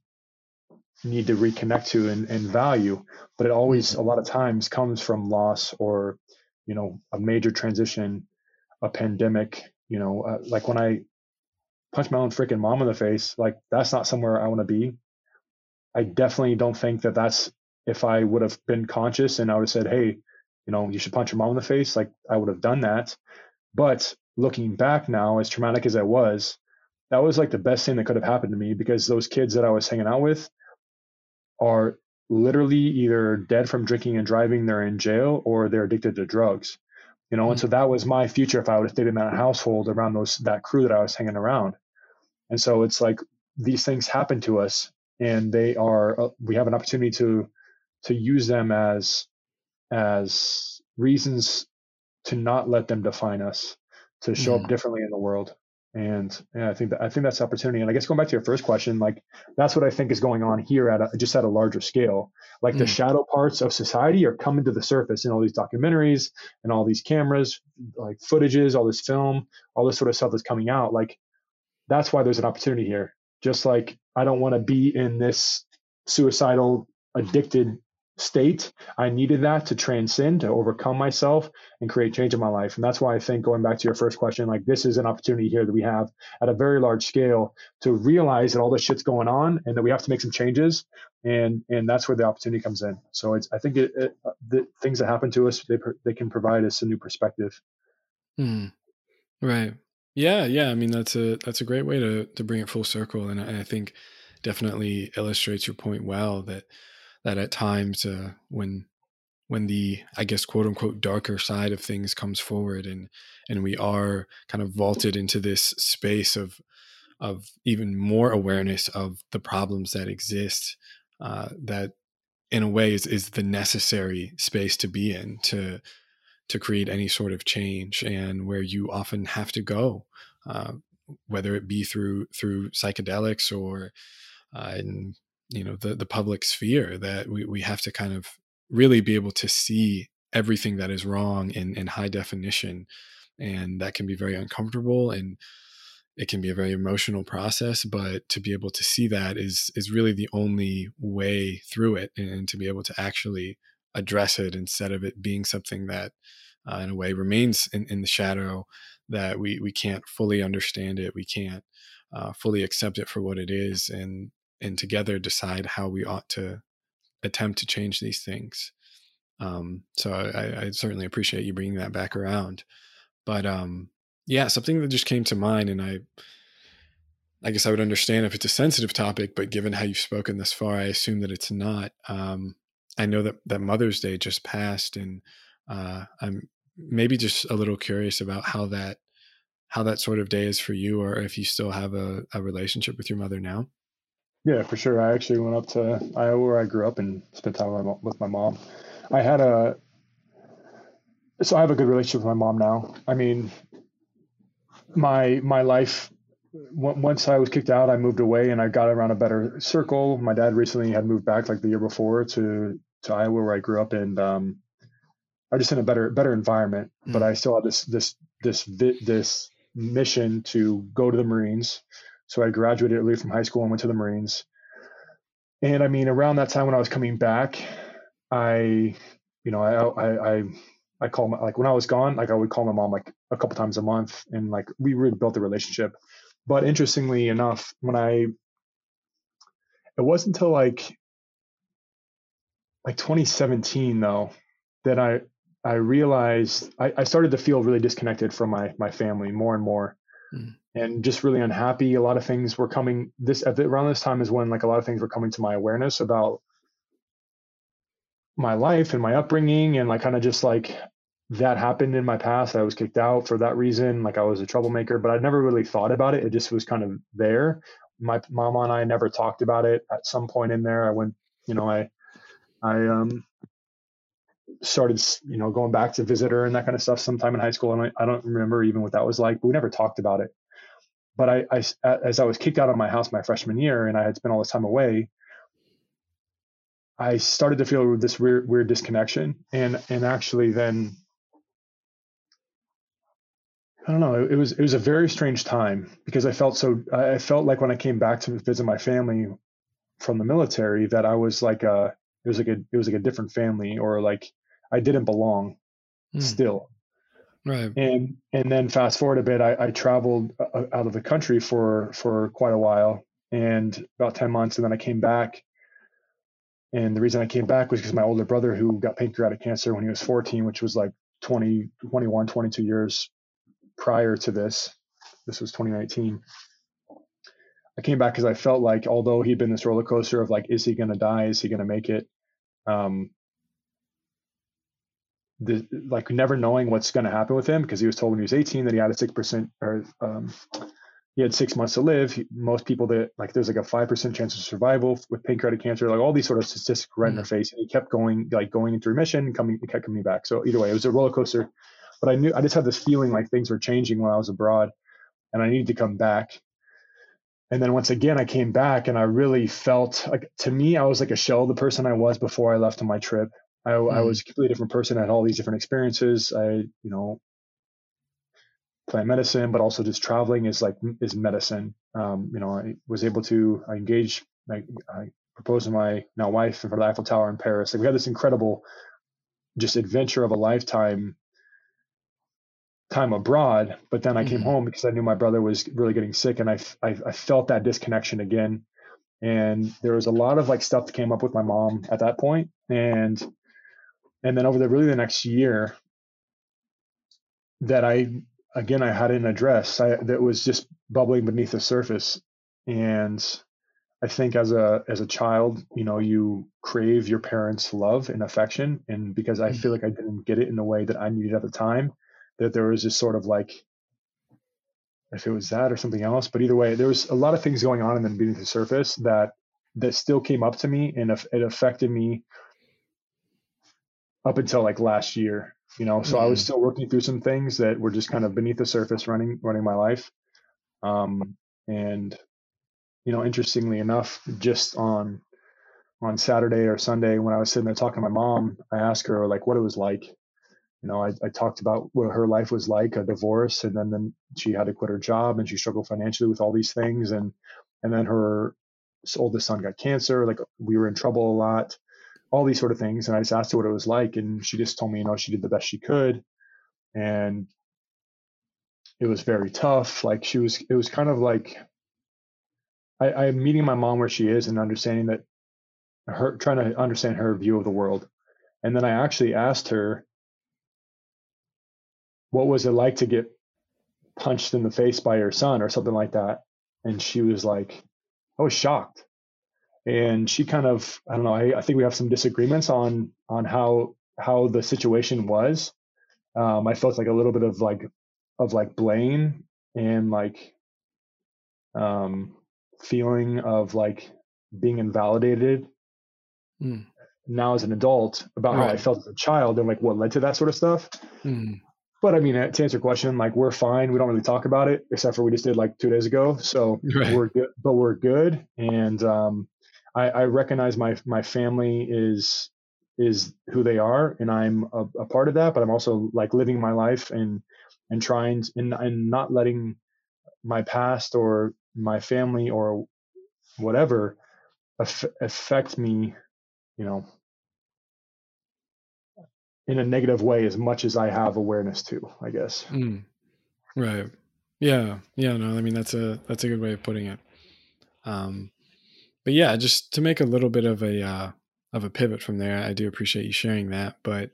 need to reconnect to and, and value. But it always a lot of times comes from loss or you know a major transition a pandemic you know uh, like when i punch my own freaking mom in the face like that's not somewhere i want to be I definitely don't think that that's if I would have been conscious and I would have said, hey, you know, you should punch your mom in the face, like I would have done that. But looking back now, as traumatic as I was, that was like the best thing that could have happened to me because those kids that I was hanging out with are literally either dead from drinking and driving, they're in jail, or they're addicted to drugs. You know, and so that was my future if I would have stayed in that household around those that crew that I was hanging around. And so it's like these things happen to us and they are uh, we have an opportunity to to use them as as reasons to not let them define us to show Mhm. up differently in the world and, i think that i think that's opportunity. And i guess going back to your first question like that's what i think is going on here at a, just at a larger scale. Like the Mm. shadow parts of society are coming to the surface in all these documentaries and all these cameras like footages all this film all this sort of stuff that's coming out. Like that's why there's an opportunity here. Just like I don't want to be in this suicidal, addicted state. I needed that to transcend, to overcome myself and create change in my life. And that's why I think going back to your first question, like this is an opportunity here that we have at a very large scale to realize that all this shit's going on and that we have to make some changes. And and that's where the opportunity comes in. So it's I think it, it the things that happen to us they they can provide us a new perspective. Hmm. Right. Yeah, yeah. I mean, that's a that's a great way to to bring it full circle, and I, I think definitely illustrates your point well. That that at times uh, when when the I guess quote unquote darker side of things comes forward, and and we are kind of vaulted into this space of of even more awareness of the problems that exist, uh, that in a way is is the necessary space to be in to to create any sort of change and where you often have to go uh, whether it be through through psychedelics or uh, in you know the the public sphere that we, we have to kind of really be able to see everything that is wrong in in high definition and that can be very uncomfortable and it can be a very emotional process but to be able to see that is is really the only way through it and, to be able to actually address it instead of it being something that uh, in a way remains in, in the shadow that we we can't fully understand it we can't uh, fully accept it for what it is and and together decide how we ought to attempt to change these things um, so I, I certainly appreciate you bringing that back around but um, yeah something that just came to mind and i I guess I would understand if it's a sensitive topic, but given how you've spoken thus far, I assume that it's not. Um, I know that that Mother's Day just passed, and uh, I'm maybe just a little curious about how that how that sort of day is for you, or if you still have a, a relationship with your mother now. Yeah, for sure. I actually went up to Iowa where I grew up and spent time with my, with my mom. I had a so I have a good relationship with my mom now. I mean, my my life once I was kicked out, I moved away and I got around a better circle. My dad recently had moved back like the year before to to Iowa where I grew up, and um, I just in a better better environment. But I still had this this this this mission to go to the Marines. So I graduated early from high school and went to the Marines. And I mean, around that time when I was coming back, I, you know, I I I, I call my like when I was gone, like I would call my mom like a couple times a month, and like we really built a relationship. But interestingly enough, when I, it wasn't until like like 2017 though that I I realized I, I started to feel really disconnected from my my family more and more. Mm. And just really unhappy. A lot of things were coming. This at the, around this time is when like a lot of things were coming to my awareness about my life and my upbringing, and like kind of just like that happened in my past. I was kicked out for that reason. Like I was a troublemaker, but I never really thought about it. It just was kind of there. My mama and I never talked about it. At some point in there, I went, you know, I, I um, started, you know, going back to visit her and that kind of stuff sometime in high school. And I, I don't remember even what that was like, but we never talked about it. But I, I, as I was kicked out of my house my freshman year and I had spent all this time away, I started to feel this weird, weird disconnection. And, and actually then I don't know. It was it was a very strange time because I felt so. I felt like when I came back to visit my family from the military that I was like a it was like a it was like a different family or like I didn't belong mm. still. Right. And and then fast forward a bit, I, I traveled uh, uh, out of the country for for quite a while and about ten months, and then I came back. And the reason I came back was because my older brother, who got pancreatic cancer when he was 14, which was like 20, 21, 22 years prior to this, this was 2019. I came back because I felt like although he'd been this roller coaster of like, is he going to die? Is he going to make it? Um, the, like never knowing what's going to happen with him because he was told when he was 18 that he had a six percent or um, he had six months to live. He, most people that like there's like a five percent chance of survival with pancreatic cancer, like all these sort of statistics right mm in their face. And he kept going, like going into remission, coming, he kept coming back. So either way, it was a roller coaster but I knew I just had this feeling like things were changing when I was abroad and I needed to come back. And then once again, I came back and I really felt like to me, I was like a shell of the person I was before I left on my trip. I, mm. I was a completely different person. I had all these different experiences. I, you know, plant medicine, but also just traveling is like is medicine. Um, you know, I was able to I engage, I, I proposed to my now wife in front of the Eiffel Tower in Paris. Like we had this incredible, just adventure of a lifetime time abroad, but then I mm-hmm. came home because I knew my brother was really getting sick, and I, I, I felt that disconnection again. And there was a lot of like stuff that came up with my mom at that point, and and then over the really the next year that I again I hadn't addressed I, that was just bubbling beneath the surface, and I think as a as a child, you know, you crave your parents' love and affection, and because I mm-hmm. feel like I didn't get it in the way that I needed at the time, that there was just sort of like if it was that or something else. But either way there was a lot of things going on and then beneath the surface that that still came up to me and it affected me up until like last year you know so mm-hmm. i was mm-hmm. still working through some things that were just kind of beneath the surface running running my life um and you know interestingly enough just on on saturday or sunday when i was sitting there talking to my mom i asked her like what it was like you know, I, I talked about what her life was like, a divorce, and then, then she had to quit her job and she struggled financially with all these things. And, and then her oldest son got cancer. Like we were in trouble a lot, all these sort of things. And I just asked her what it was like. And she just told me, you know, she did the best she could. And it was very tough. Like she was, it was kind of like, I, I'm meeting my mom where she is and understanding that her, trying to understand her view of the world. And then I actually asked her, what was it like to get punched in the face by your son or something like that? And she was like, I was shocked. And she kind of, I don't know, I, I think we have some disagreements on on how how the situation was. Um, I felt like a little bit of like of like blame and like um feeling of like being invalidated mm. now as an adult about right. how I felt as a child and like what led to that sort of stuff. Mm. But I mean, to answer your question, like we're fine. We don't really talk about it, except for we just did like two days ago. So right. we're good, but we're good. And um, I, I, recognize my my family is is who they are, and I'm a, a, part of that. But I'm also like living my life and and trying and and not letting my past or my family or whatever affect me. You know, in a negative way as much as I have awareness to, I guess. Mm. Right. Yeah. Yeah. No, I mean, that's a, that's a good way of putting it. Um, but yeah, just to make a little bit of a, uh, of a pivot from there, I do appreciate you sharing that, but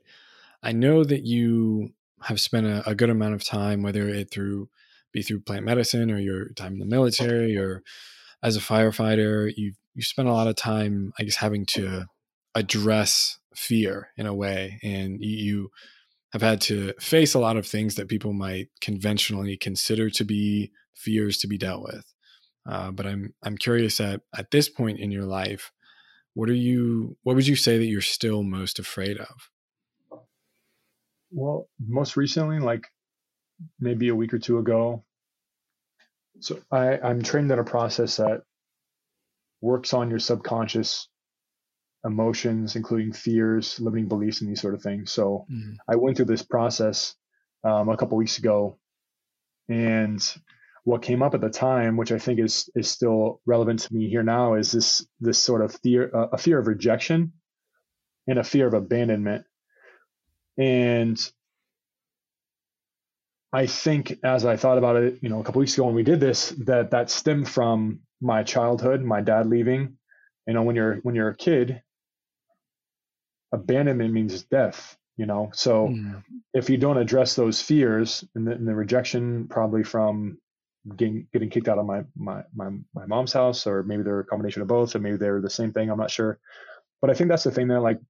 I know that you have spent a, a good amount of time, whether it through be through plant medicine or your time in the military or as a firefighter, you you spent a lot of time, I guess, having to address fear in a way and you have had to face a lot of things that people might conventionally consider to be fears to be dealt with. Uh, but I'm I'm curious at at this point in your life, what are you what would you say that you're still most afraid of? Well, most recently, like maybe a week or two ago, so I, I'm trained in a process that works on your subconscious emotions, including fears, limiting beliefs, and these sort of things. So Mm. I went through this process um, a couple weeks ago, and what came up at the time, which I think is is still relevant to me here now, is this this sort of fear, uh, a fear of rejection, and a fear of abandonment, and I think as I thought about it, you know, a couple weeks ago when we did this, that that stemmed from my childhood, my dad leaving. You know, when you're when you're a kid, abandonment means death. You know, so Mm. if you don't address those fears and the, and the rejection, probably from getting getting kicked out of my my my my mom's house, or maybe they're a combination of both, or maybe they're the same thing. I'm not sure, but I think that's the thing that like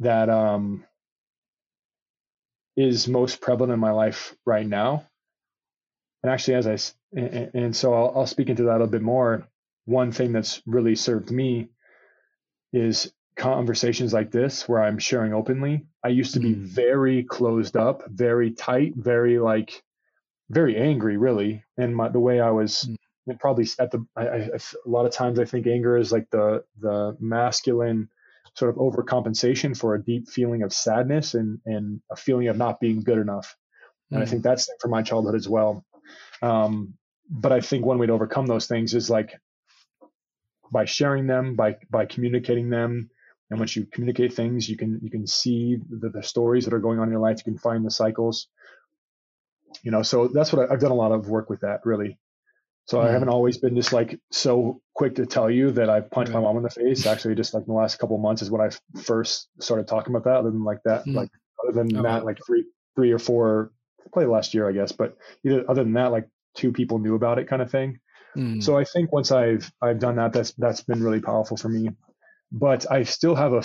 that um is most prevalent in my life right now. And actually, as I, and, and- and so I'll, I'll speak into that a little bit more. One thing that's really served me is conversations like this where I'm sharing openly. I used to be Mm. very closed up, very tight, very like very angry, really. And my, the way I was Mm. probably at the I, I, a lot of times I think anger is like the the masculine sort of overcompensation for a deep feeling of sadness and and a feeling of not being good enough. And I Mm. think that's from my childhood as well. Um, but I think one way to overcome those things is like by sharing them, by by communicating them. And once you communicate things, you can you can see the, the stories that are going on in your life. You can find the cycles. You know, so that's what I, I've done a lot of work with that really. So I Mhm. haven't always been just like so quick to tell you that I punched my mom in the face. Actually, just like in the last couple of months is when I first started talking about that. Other than like that, Mm. like other than Oh, that, wow. like three, three or four, probably last year, I guess. But either other than that, like two people knew about it, kind of thing. Mm. So I think once I've I've done that, that's that's been really powerful for me. But I still have a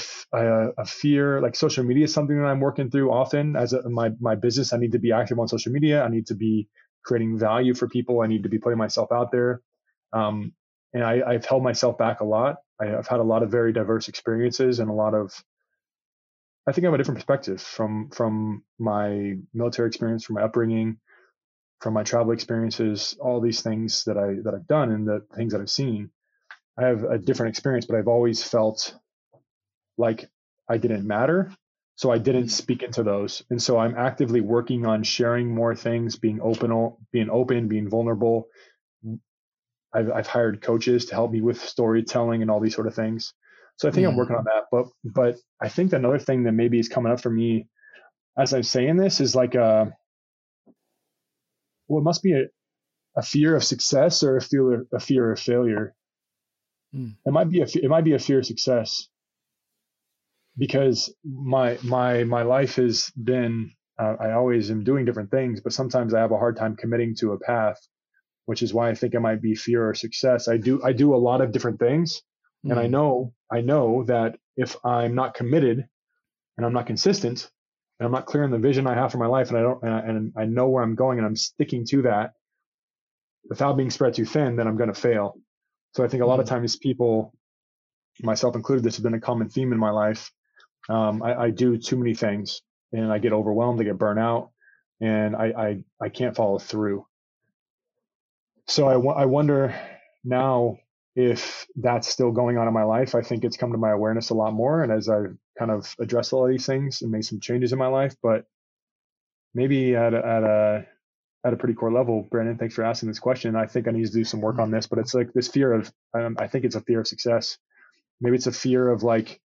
a fear. Like social media is something that I'm working through often as a, my my business. I need to be active on social media. I need to be creating value for people. I need to be putting myself out there. Um, and I, I've held myself back a lot. I, I've had a lot of very diverse experiences and a lot of. I think I have a different perspective from from my military experience, from my upbringing, from my travel experiences, all these things that I that I've done and the things that I've seen. I have a different experience, but I've always felt like I didn't matter. So I didn't mm. speak into those. And so I'm actively working on sharing more things, being open, being open, being vulnerable. I've, I've hired coaches to help me with storytelling and all these sort of things. So I think I'm working mm. on that. But but I think another thing that maybe is coming up for me as I'm saying this is like a well, it must be a, a fear of success or a fear a fear of failure. Mm. It might be a it might be a fear of success because my my my life has been uh, I always am doing different things, but sometimes I have a hard time committing to a path, which is why I think it might be fear or success. I do I do a lot of different things, and I Mm. know I know that if I'm not committed and I'm not consistent and I'm not clear on the vision I have for my life and I don't and I, and I know where I'm going and I'm sticking to that without being spread too thin, then I'm going to fail. So I think a lot of Mhm. times people, myself included, this has been a common theme in my life. Um, I, I do too many things and I get overwhelmed, I get burnt out, and I I, I can't follow through. So I, I wonder now if that's still going on in my life. I think it's come to my awareness a lot more, and as I've kind of addressed all these things and made some changes in my life, but maybe at a, at a at a pretty core level, Brandon, thanks for asking this question. I think I need to do some work on this, but it's like this fear of, um, I think it's a fear of success. Maybe it's a fear of like,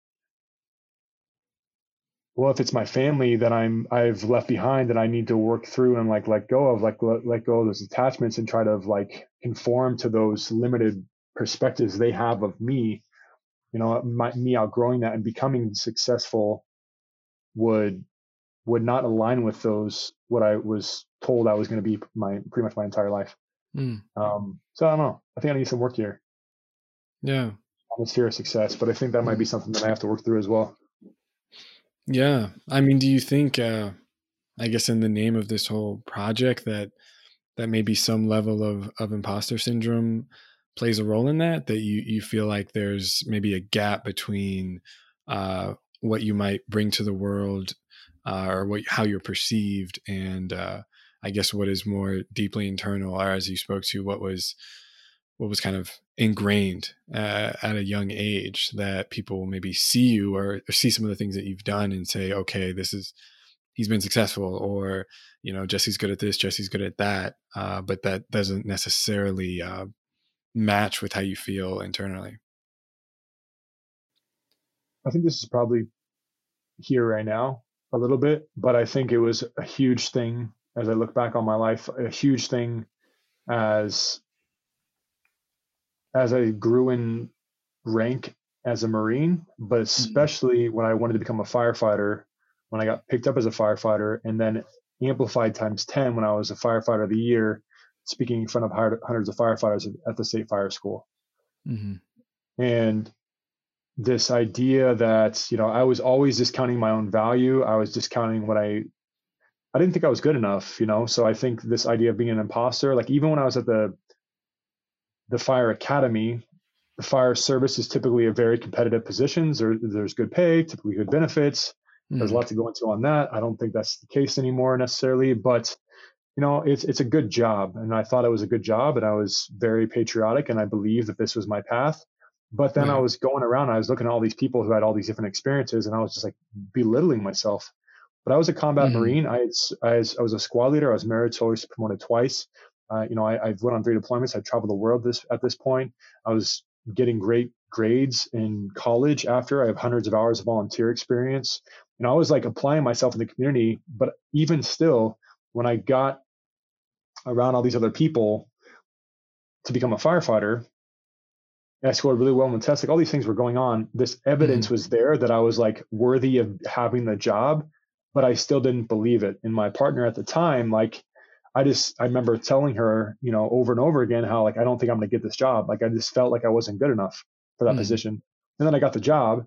well, if it's my family that I'm, I've left behind that I need to work through and like let go of, like let, let go of those attachments and try to like conform to those limited perspectives they have of me. You know, my, me outgrowing that and becoming successful would would not align with those what I was told I was going to be my pretty much my entire life. Mm. Um, so I don't know. I think I need some work here Yeah. on this fear of success, but I think that might be something that I have to work through as well. Yeah. I mean, do you think, uh, I guess, in the name of this whole project, that that maybe some level of of imposter syndrome plays a role in that? That you you feel like there's maybe a gap between uh, what you might bring to the world uh, or what how you're perceived, and uh, I guess what is more deeply internal, or as you spoke to, what was what was kind of ingrained uh, at a young age that people maybe see you or, or, see some of the things that you've done and say, okay, this is he's been successful, or you know, Jesse's good at this, Jesse's good at that, uh, but that doesn't necessarily uh, match with how you feel internally. I think this is probably here right now a little bit, but I think it was a huge thing as I look back on my life, a huge thing as as I grew in rank as a Marine, but mm-hmm. especially when I wanted to become a firefighter, when I got picked up as a firefighter, and then amplified times 10 when I was a firefighter of the year, speaking in front of hundreds of firefighters at the state fire school. Mm-hmm. And this idea that, you know, I was always discounting my own value. I was discounting what I, I didn't think I was good enough, you know? So I think this idea of being an imposter, like even when I was at the, the fire academy, the fire service is typically a very competitive positions. There, there's good pay, typically good benefits. Mm. There's a lot to go into on that. I don't think that's the case anymore necessarily, but you know, it's it's a good job, and I thought it was a good job, and I was very patriotic, and I believed that this was my path. But then I was going around, I was looking at all these people who had all these different experiences, and I was just like belittling myself. But I was a combat mm marine. I, had, I, was, I was a squad leader. I was meritorious promoted twice. Uh, you know, I, I've went on three deployments. I've traveled the world this at this point. I was getting great grades in college after. I have hundreds of hours of volunteer experience. And I was like applying myself in the community. But even still, when I got around all these other people to become a firefighter, I scored really well in the test. Like all these things were going on. This evidence mm-hmm. was there that I was like worthy of having the job, but I still didn't believe it. And my partner at the time, like, I just I remember telling her, you know, over and over again how like I don't think I'm going to get this job. Like I just felt like I wasn't good enough for that mm. position. And then I got the job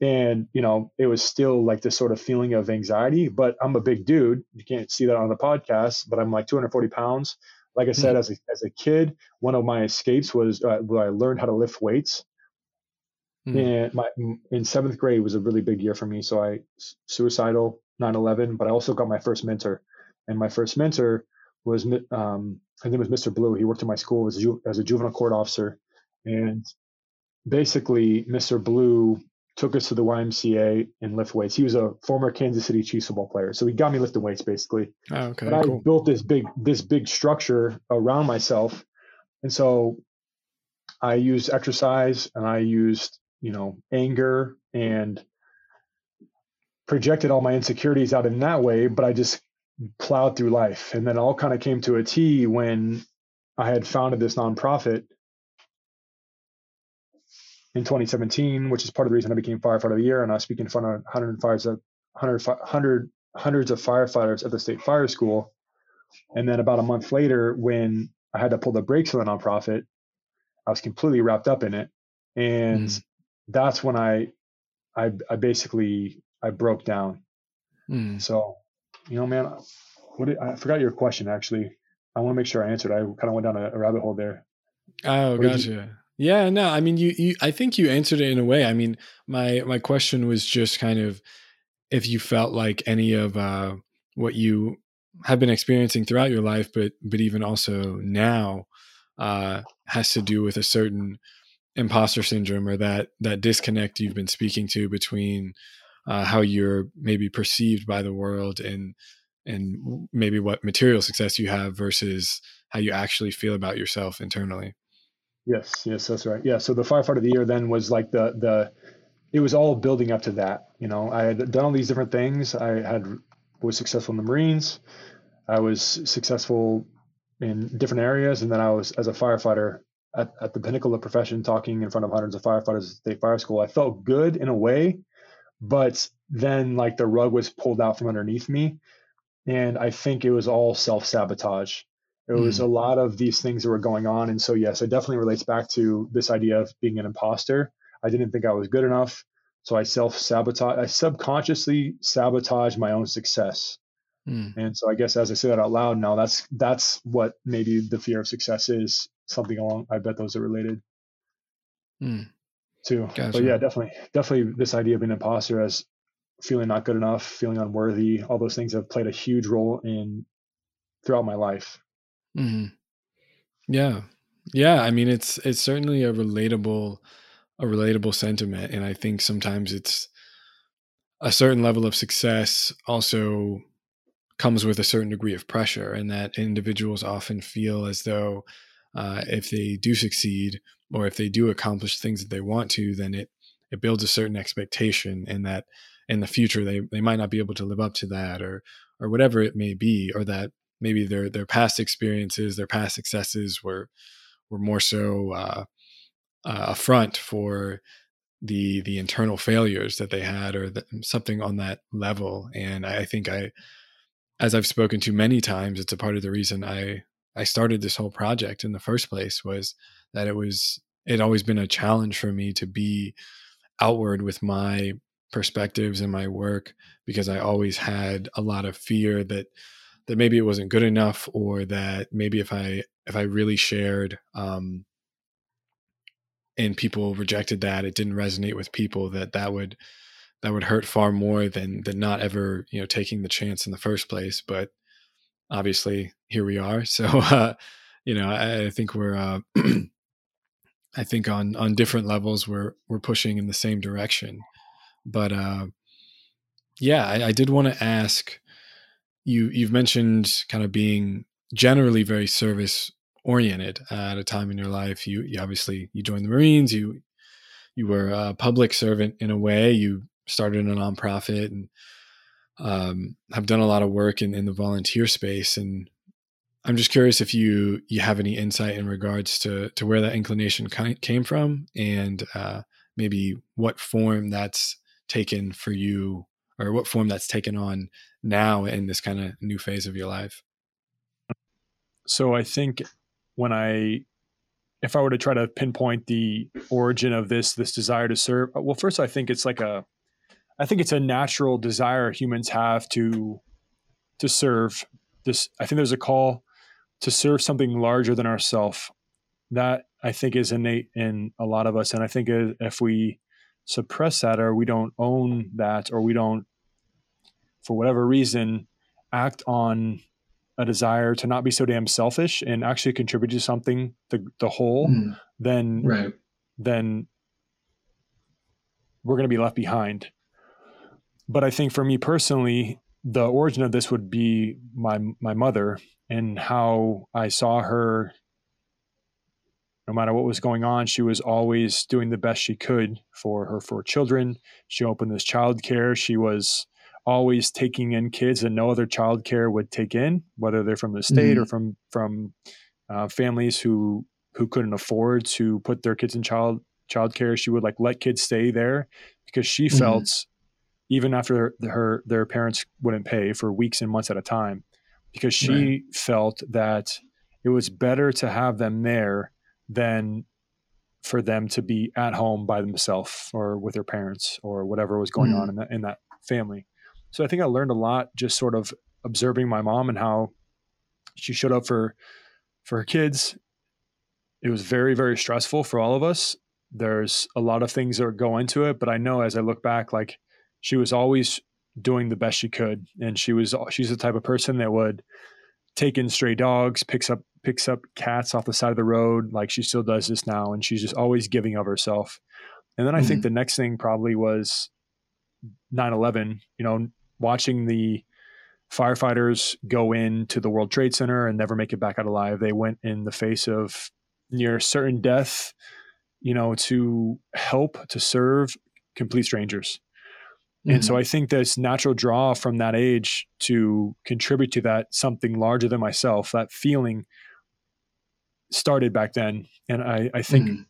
and you know, it was still like this sort of feeling of anxiety, but I'm a big dude. You can't see that on the podcast, but I'm like 240 pounds. Like I said, mm. as a, as a kid, one of my escapes was uh, where I learned how to lift weights. Mm. And my in seventh grade was a really big year for me. So I suicidal 9/11, but I also got my first mentor, and my first mentor was um, his name was Mr. Blue. He worked in my school as a, ju- as a juvenile court officer, and basically Mr. Blue took us to the YMCA and lift weights. He was a former Kansas City Chiefs football player, so he got me lifting weights basically. Oh, okay, but cool. I built this big this big structure around myself, and so I used exercise and I used you know anger and projected all my insecurities out in that way. But I just plowed through life. And then all kind of came to a T when I had founded this nonprofit in 2017, which is part of the reason I became firefighter of the year. And I was speaking in front of 105, 100, 100, hundreds of firefighters at the state fire school. And then about a month later, when I had to pull the brakes on the nonprofit, I was completely wrapped up in it. And mm. that's when I, I, I basically, I broke down. Mm. So you know, man, what did, I forgot your question actually. I want to make sure I answered. I kind of went down a, a rabbit hole there. Oh, what gotcha. You, yeah, no, I mean, you, you, I think you answered it in a way. I mean, my, my question was just kind of if you felt like any of uh, what you have been experiencing throughout your life, but, but even also now, uh, has to do with a certain imposter syndrome or that, that disconnect you've been speaking to between uh, how you're maybe perceived by the world and and maybe what material success you have versus how you actually feel about yourself internally. Yes, yes, that's right. Yeah. So the firefighter of the year then was like the the it was all building up to that. You know, I had done all these different things. I had was successful in the Marines. I was successful in different areas, and then I was as a firefighter at, at the pinnacle of the profession, talking in front of hundreds of firefighters at state fire school. I felt good in a way, but then like the rug was pulled out from underneath me and i think it was all self-sabotage it mm. was a lot of these things that were going on and so yes it definitely relates back to this idea of being an imposter i didn't think i was good enough So I self sabotage, I subconsciously sabotage my own success. Mm. And so I guess as I say that out loud now, that's that's what maybe the fear of success is. Something along. I bet those are related Mm. Too. Gotcha. But yeah, definitely, definitely this idea of being an imposter as feeling not good enough, feeling unworthy, all those things have played a huge role in throughout my life. hmm Yeah, yeah. I mean, it's it's certainly a relatable a relatable sentiment, and I think sometimes it's a certain level of success also comes with a certain degree of pressure, and that individuals often feel as though uh, if they do succeed or if they do accomplish things that they want to, then it it builds a certain expectation, and that in the future they they might not be able to live up to that, or or whatever it may be, or that maybe their their past experiences, their past successes were were more so uh, uh, a front for the the internal failures that they had, or the, something on that level. And I think I, as I've spoken to many times, it's a part of the reason I I started this whole project in the first place was that it was it always been a challenge for me to be outward with my perspectives and my work because I always had a lot of fear that that maybe it wasn't good enough or that maybe if I if I really shared um and people rejected that it didn't resonate with people that that would that would hurt far more than than not ever you know taking the chance in the first place. But obviously here we are. So uh you know I, I think we're uh I think on on different levels we're we're pushing in the same direction. But uh yeah I, I did want to ask you you've mentioned kind of being generally very service oriented uh, at a time in your life. You, you obviously you joined the marines you you were a public servant in a way. You started a nonprofit and um, have done a lot of work in, in the volunteer space and i'm just curious if you you have any insight in regards to to where that inclination came from and uh, maybe what form that's taken for you or what form that's taken on now in this kind of new phase of your life. So I think when I, if I were to try to pinpoint the origin of this this desire to serve, well, first I think it's like a, I think it's a natural desire humans have to, to serve. This I think there's a call to serve something larger than ourself. That I think is innate in a lot of us, and I think if we suppress that or we don't own that or we don't, for whatever reason, act on a desire to not be so damn selfish and actually contribute to something the the whole Mm, then right then we're going to be left behind but i think for me personally the origin of this would be my my mother and how i saw her. No matter what was going on she was always doing the best she could for her four children. She opened this child care she was always taking in kids that no other child care would take in whether they're from the state or from from uh, families who who couldn't afford to put their kids in child child care she would like let kids stay there because she Mhm. felt even after her their parents wouldn't pay for weeks and months at a time because she felt that it was better to have them there than for them to be at home by themselves or with their parents or whatever was going Mhm. on in that in that family. So i think i learned a lot just sort of observing my mom and how she showed up for for her kids. It was very very stressful for all of us. There's a lot of things that go into it but i know as i look back like she was always doing the best she could. And she was she's the type of person that would take in stray dogs picks up picks up cats off the side of the road like she still does this now. And she's just always giving of herself. And then i think mm-hmm. the next thing probably was 9-11 you know watching the firefighters go into the world trade center and never make it back out alive. They went in the face of near certain death you know to help to serve complete strangers and so I think this natural draw from that age to contribute to that something larger than myself, that feeling started back then. And I, I think Mhm.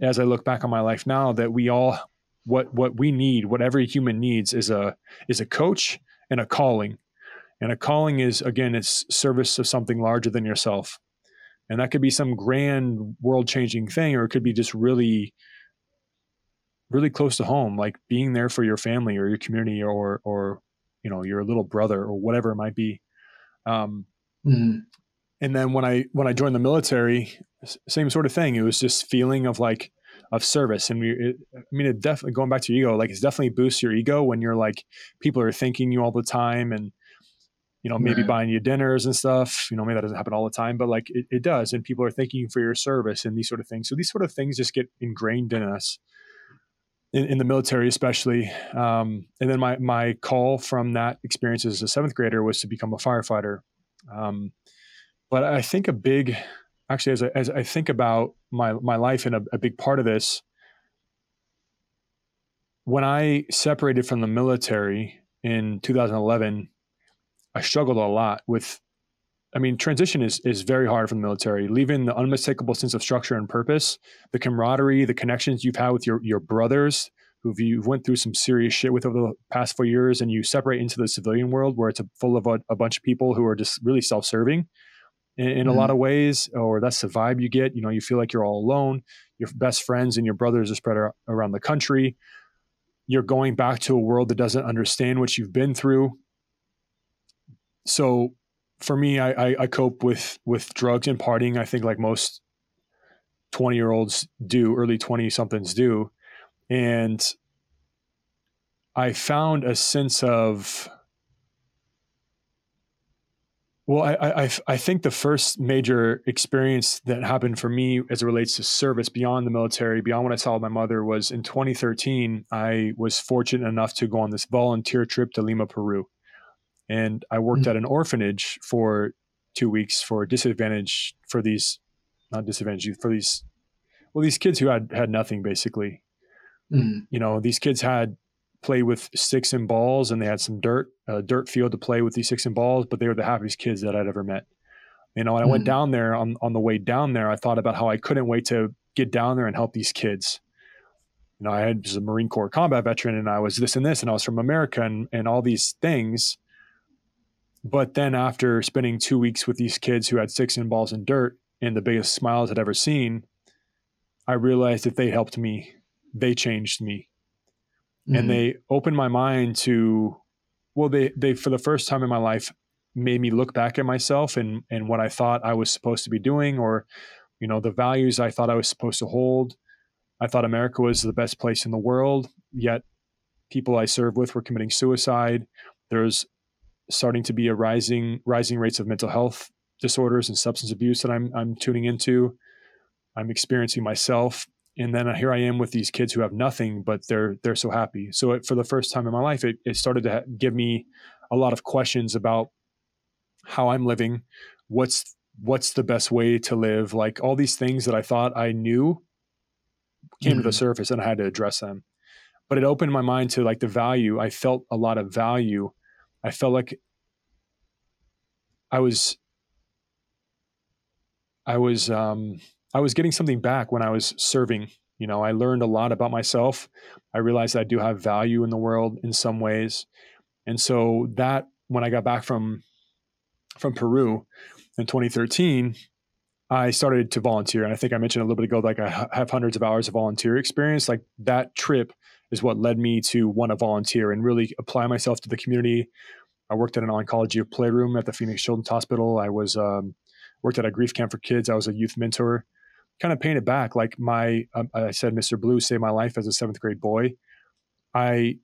as I look back on my life now that we all what what we need, what every human needs is a is a coach and a calling. And a calling is again it's service of something larger than yourself. And that could be some grand world changing thing, or it could be just really really close to home, like being there for your family or your community or or you know your little brother or whatever it might be. Um, Mhm. and then when I when I joined the military, same sort of thing. It was just feeling of like of service, and we. It, I mean, it definitely going back to your ego. Like, it's definitely boosts your ego when you're like people are thanking you all the time, and you know maybe Right. buying you dinners and stuff. You know, maybe that doesn't happen all the time, but like it, it does, and people are thanking you for your service and these sort of things. So these sort of things just get ingrained in us. In, in the military, especially, um, and then my my call from that experience as a seventh grader was to become a firefighter. Um, but I think a big, actually, as I, as I think about my my life and a, a big part of this, when I separated from the military in 2011, I struggled a lot with. I mean, transition is is very hard for the military. Leaving the unmistakable sense of structure and purpose, the camaraderie, the connections you've had with your your brothers, who you went through some serious shit with over the past four years, and you separate into the civilian world where it's a, full of a, a bunch of people who are just really self serving in, in a lot mm-hmm. of ways, or that's the vibe you get. You know, you feel like you're all alone. Your best friends and your brothers are spread ar- around the country. You're going back to a world that doesn't understand what you've been through. So, for me, I, I, I cope with with drugs and partying. I think like most twenty year olds do, early twenty somethings do, and I found a sense of well, I, I, I- think the first major experience that happened for me as it relates to service beyond the military, beyond what I saw with my mother, was in 2013. I was fortunate enough to go on this volunteer trip to Lima, Peru. And I worked Mhm. at an orphanage for two weeks for disadvantage for these, not disadvantaged youth, for these, well, these kids who had had nothing basically Mhm. you know these kids had played with sticks and balls and they had some dirt a dirt field to play with these sticks and balls but they were the happiest kids that i'd ever met you know and i went Mhm. down there on, on the way down there i thought about how i couldn't wait to get down there and help these kids you know i had was a marine corps combat veteran and i was this and this and i was from america and, and all these things but then after spending two weeks with these kids who had six in balls and dirt and the biggest smiles i'd ever seen i realized that they helped me. They changed me. Mhm. and they opened my mind to well they they for the first time in my life made me look back at myself and and what I thought I was supposed to be doing or you know the values I thought I was supposed to hold. I thought America was the best place in the world yet people I served with were committing suicide. There's starting to be a rising rising rates of mental health disorders and substance abuse that I'm I'm tuning into I'm experiencing myself and then here I am with these kids who have nothing, but they're they're so happy. So it, for the first time in my life, it, it started to give me a lot of questions about how I'm living, what's what's the best way to live, like all these things that I thought I knew came to the Mhm. surface, and I had to address them. But it opened my mind to like the value. I felt a lot of value. I felt like I was I was um, I was getting something back when I was serving. You know, I learned a lot about myself. I realized I do have value in the world in some ways, and so that when I got back from from Peru in 2013, I started to volunteer. And I think I mentioned a little bit ago, like I have hundreds of hours of volunteer experience. Like that trip is what led me to want to volunteer and really apply myself to the community. I worked at an oncology playroom at the Phoenix Children's Hospital. I was um, worked at a grief camp for kids. I was a youth mentor. Kind of painted back, like my um, I said, Mr. Blue saved my life as a seventh grade boy. I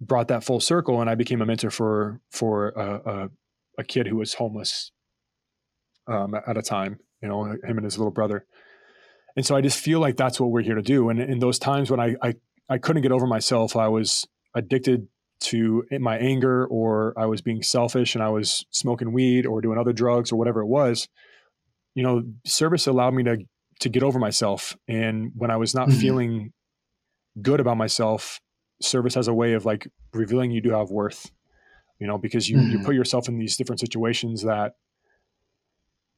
brought that full circle, and I became a mentor for for a, a, a kid who was homeless um, at a time. You know, him and his little brother. And so I just feel like that's what we're here to do. And in those times when I I, I couldn't get over myself, I was addicted to my anger, or I was being selfish, and I was smoking weed or doing other drugs or whatever it was. You know, service allowed me to to get over myself. And when I was not Mhm. feeling good about myself, service has a way of like revealing you do have worth. You know, because you you Mhm. put yourself in these different situations that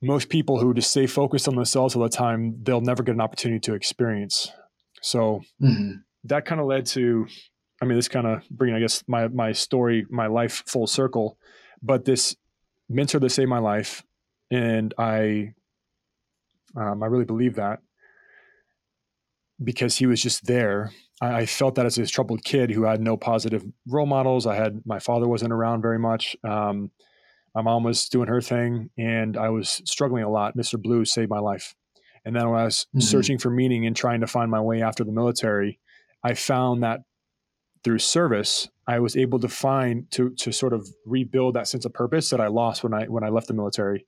most people who just stay focused on themselves all the time, they'll never get an opportunity to experience. So Mhm. that kind of led to, I mean, this kind of bringing, I guess, my my story, my life full circle. But this mentor that saved my life, and I, um, I really believe that. because he was just there. I, I felt that as this troubled kid who had no positive role models. I had my father wasn't around very much. Um, my mom was doing her thing, and I was struggling a lot. Mr. Blue saved my life. And then when I was Mhm. searching for meaning and trying to find my way after the military, I found that through service, I was able to find to to sort of rebuild that sense of purpose that I lost when I when I left the military.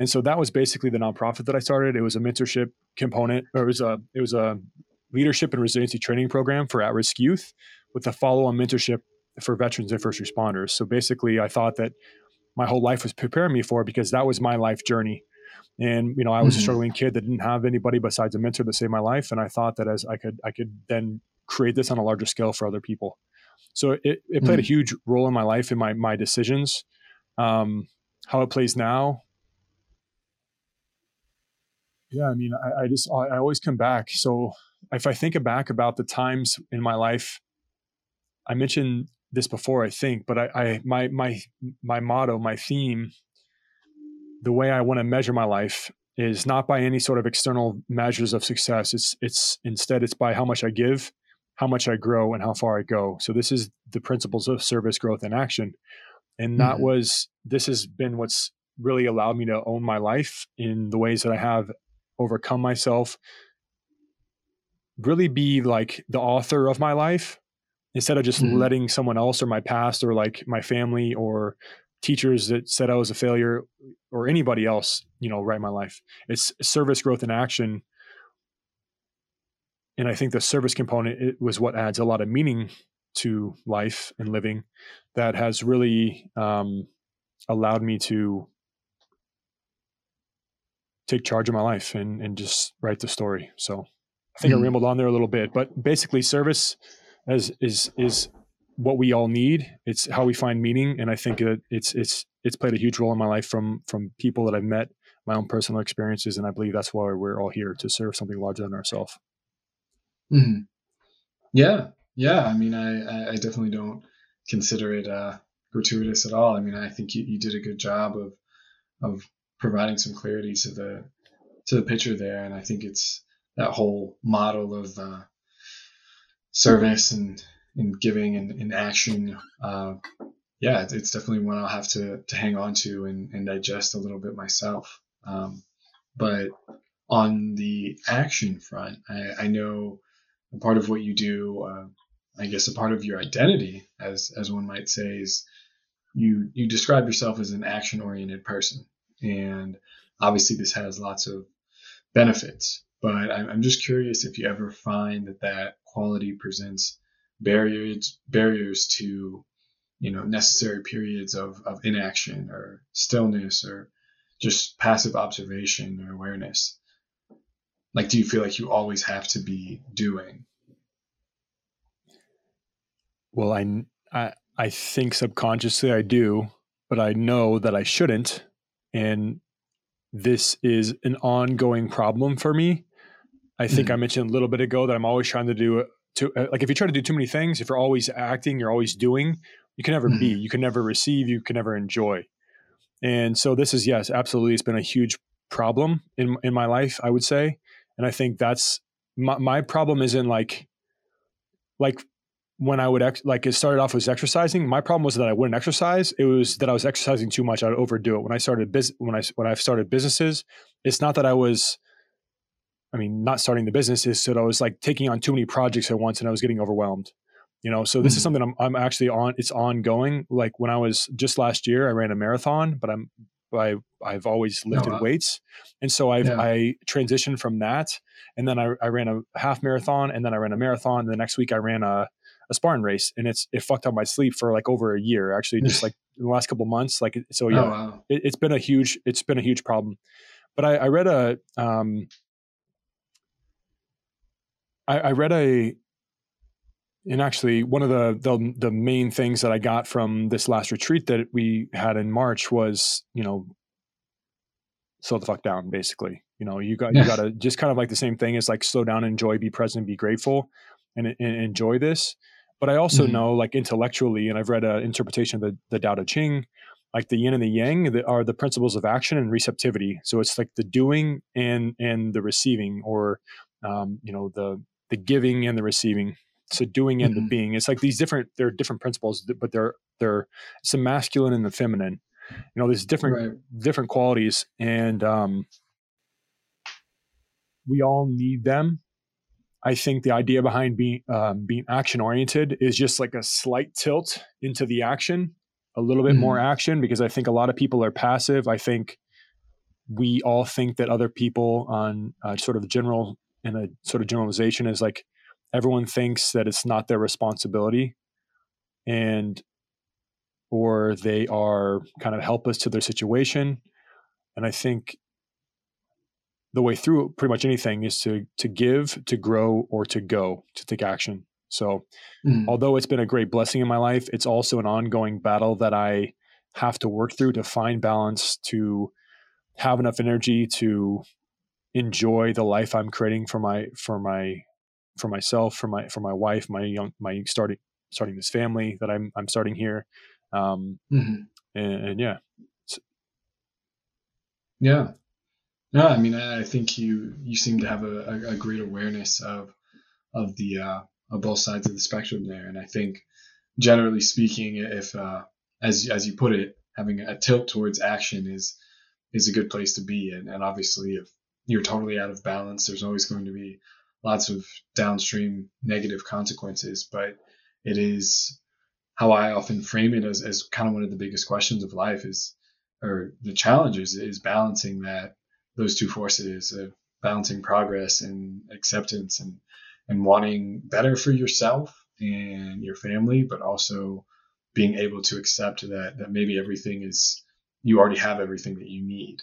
And so that was basically the nonprofit that I started. It was a mentorship component, or it was a it was a leadership and resiliency training program for at-risk youth with a follow-on mentorship for veterans and first responders. So basically, I thought that my whole life was preparing me for it because that was my life journey. And you know, I was a Mhm. struggling kid that didn't have anybody besides a mentor to save my life, and I thought that as I could, I could then create this on a larger scale for other people. So it, it played a Mhm. huge role in my life in my my decisions. Um, how it plays now, yeah, I mean, I, I just I, I always come back. So if I think back about the times in my life, I mentioned this before, I think, but I, I my my my motto, my theme, the way I want to measure my life is not by any sort of external measures of success. It's it's instead it's by how much I give, how much I grow, and how far I go. So this is the principles of service, growth, and action. And that Mhm. was this has been what's really allowed me to own my life in the ways that I have overcome myself, really be like the author of my life instead of just Mhm. letting someone else or my past or like my family or teachers that said I was a failure or anybody else, you know, write my life. It's service, growth, and action. And I think the service component it was what adds a lot of meaning to life and living that has really um, allowed me to take charge of my life and, and just write the story. So I think I Mm. rambled on there a little bit, but basically service as is is what we all need. It's how we find meaning. And I think that it's it's it's played a huge role in my life from from people that I've met, my own personal experiences, and I believe that's why we're all here to serve something larger than ourselves. Mhm. Yeah, yeah. I mean, I, I, I definitely don't consider it uh, gratuitous at all. I mean, I think you, you did a good job of of providing some clarity to the to the picture there, and I think it's that whole model of uh, service and and giving and, and action. Uh, yeah, it's, definitely one I'll have to to hang on to and, and digest a little bit myself. Um, but on the action front, I, I know a part of what you do, uh, I guess a part of your identity, as as one might say, is you you describe yourself as an action oriented person, and obviously this has lots of benefits. But I'm just curious if you ever find that that quality presents barriers barriers to you know necessary periods of, of inaction or stillness or just passive observation or awareness like do you feel like you always have to be doing Well, I, I, I think subconsciously I do, but I know that I shouldn't. And this is an ongoing problem for me. I think I mm-hmm. mentioned a little bit ago that I'm always trying to do uh, to uh, like if you try to do too many things, if you're always acting, you're always doing, you can never be, mm-hmm. you can never receive, you can never enjoy. And so this is yes, absolutely, it's been a huge problem in in my life, I would say. And I think that's my, my problem isn't like like when I would ex- like it started off as exercising. My problem was that I wouldn't exercise. It was that I was exercising too much. I'd overdo it. When I started bus- when I when I started businesses, it's not that I was. I mean, not starting the business is that I was like taking on too many projects at once, and I was getting overwhelmed. You know, so this is Mhm. something I'm I'm actually on. It's ongoing. Like when I was just last year, I ran a marathon, but I'm I I've always lifted wow. weights, and so I've Yeah. I transitioned from that, and then I, I ran a half marathon, and then I ran a marathon. And the next week I ran a a Spartan race, and it's it fucked up my sleep for like over a year. Actually, just like in the last couple months. Like so, yeah, oh wow it, it's been a huge it's been a huge problem. But I, I read a um, I, I read a and actually one of the, the the main things that I got from this last retreat that we had in March was you know slow the fuck down basically. You know you got you got to just kind of like the same thing as like slow down enjoy be present be grateful and, and enjoy this. But I also Mhm. know like intellectually and I've read an interpretation of the, the Tao Te Ching like the yin and the yang that are the principles of action and receptivity. So it's like the doing and and the receiving or um, you know the the giving and the receiving so doing and Mhm. the being. It's like these different there are different principles but they're they're it's the masculine and the feminine. You know there's different Right. different qualities and um we all need them. I think the idea behind being um, being action oriented is just like a slight tilt into the action a little bit more action because i think a lot of people are passive. I think we all think that other people on uh, sort of general in a sort of generalization is like everyone thinks that it's not their responsibility and or they are kind of helpless to their situation and i think the way through pretty much anything is to to give to grow or to go to take action so Mhm. although it's been a great blessing in my life it's also an ongoing battle that i have to work through to find balance to have enough energy to enjoy the life i'm creating for my for my for myself for my for my wife my young my starting starting this family that i'm i'm starting here um Mhm. and, and yeah Yeah. No, I mean, I I think you you seem to have a, a, a great awareness of of the uh, of both sides of the spectrum there, and I think generally speaking, if uh, as as you put it, having a tilt towards action is is a good place to be, and, and obviously if you're totally out of balance, there's always going to be lots of downstream negative consequences, but it is how I often frame it as, as kind of one of the biggest questions of life is, or the challenges is balancing that those two forces of balancing progress and acceptance and and wanting better for yourself and your family, but also being able to accept that that maybe everything is you already have everything that you need,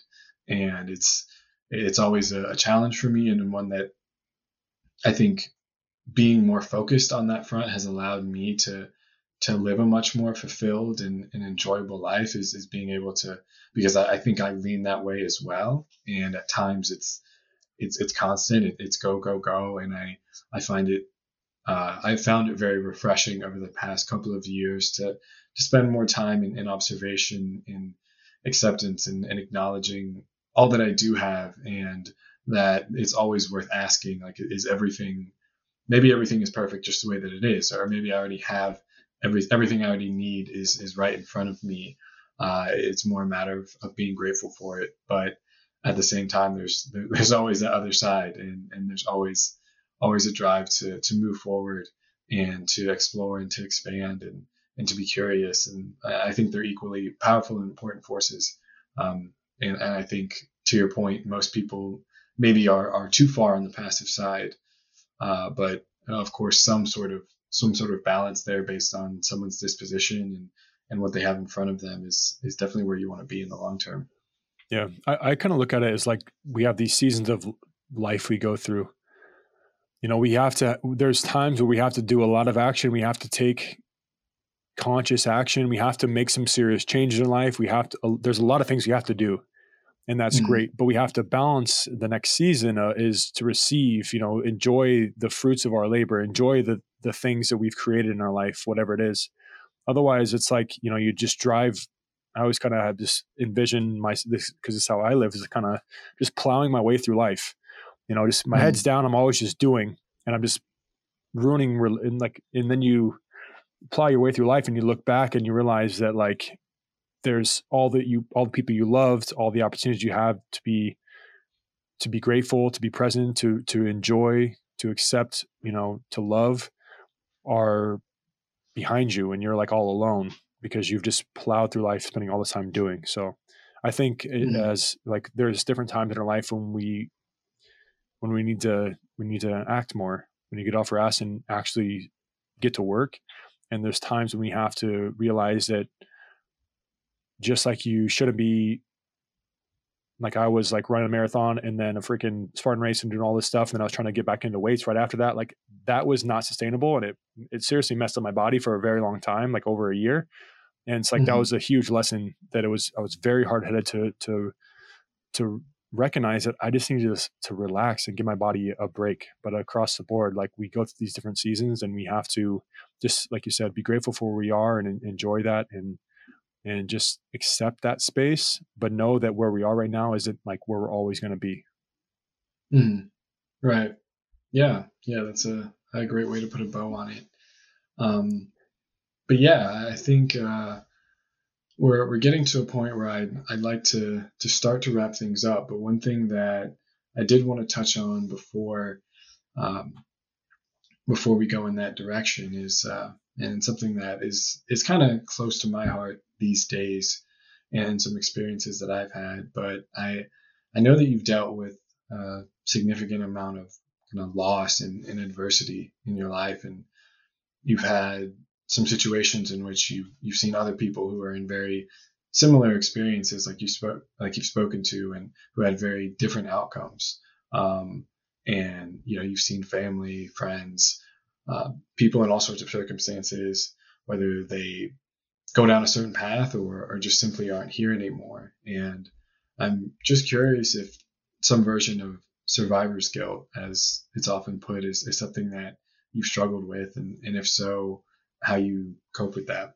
and it's it's always a, a challenge for me and one that I think being more focused on that front has allowed me to to live a much more fulfilled and, and enjoyable life is, is being able to because I, I think I lean that way as well. And at times it's it's it's constant it, it's go go go. And I I find it uh, I found it very refreshing over the past couple of years to to spend more time in, in observation in acceptance and, and acknowledging all that I do have and that it's always worth asking like is everything maybe everything is perfect just the way that it is or maybe I already have every everything I already need is is right in front of me. Uh, it's more a matter of, of being grateful for it but at the same time there's there's always that other side and and there's always always a drive to to move forward and to explore and to expand and and to be curious. And I I think they're equally powerful and important forces um, and, and I think to your point most people maybe are are too far on the passive side uh, but uh, of course some sort of some sort of balance there based on someone's disposition and and what they have in front of them is is definitely where you want to be in the long term. Yeah i, I kind of look at it as like we have these seasons of life we go through. You know we have to there's times where we have to do a lot of action we have to take conscious action we have to make some serious changes in life we have to there's a lot of things we have to do and that's Mhm. great but we have to balance the next season uh, is to receive you know enjoy the fruits of our labor enjoy the the things that we've created in our life whatever it is otherwise it's like you know you just drive i always kind of have this envision my this because it's how i live is kind of just plowing my way through life you know just my Mhm. head's down i'm always just doing and i'm just ruining and like and then you plow your way through life and you look back and you realize that like there's all that you all the people you loved all the opportunities you have to be to be grateful to be present to to enjoy to accept you know to love are behind you and you're like all alone because you've just plowed through life spending all this time doing so i think it, Mhm. as like there's different times in our life when we when we need to we need to act more when you get off our ass and actually get to work and there's times when we have to realize that just like you shouldn't be like I was like running a marathon and then a freaking Spartan race and doing all this stuff. And then I was trying to get back into weights right after that. Like that was not sustainable. And it, it seriously messed up my body for a very long time, like over a year. And it's like, that Mhm. was a huge lesson that it was, I was very hard headed to, to, to recognize that I just needed to, to relax and give my body a break. But across the board, like we go through these different seasons and we have to just, like you said, be grateful for where we are and en- enjoy that. And, and just accept that space, but know that where we are right now isn't like where we're always going to be. Mhm. Right. Yeah, yeah, that's a, a great way to put a bow on it. Um, but yeah, I think uh, we're we're getting to a point where I'd I'd like to to start to wrap things up. But one thing that I did want to touch on before um, before we go in that direction is uh, and something that is is kind of close to my heart these days and some experiences that I've had. But I I know that you've dealt with a significant amount of loss and, and adversity in your life, and you've had some situations in which you you've seen other people who are in very similar experiences, like you spoke like you've spoken to, and who had very different outcomes. Um, and you know you've seen family, friends, uh, people in all sorts of circumstances, whether they go down a certain path or, or just simply aren't here anymore. And I'm just curious if some version of survivor's guilt, as it's often put, is, is something that you've struggled with, and, and if so, how you cope with that.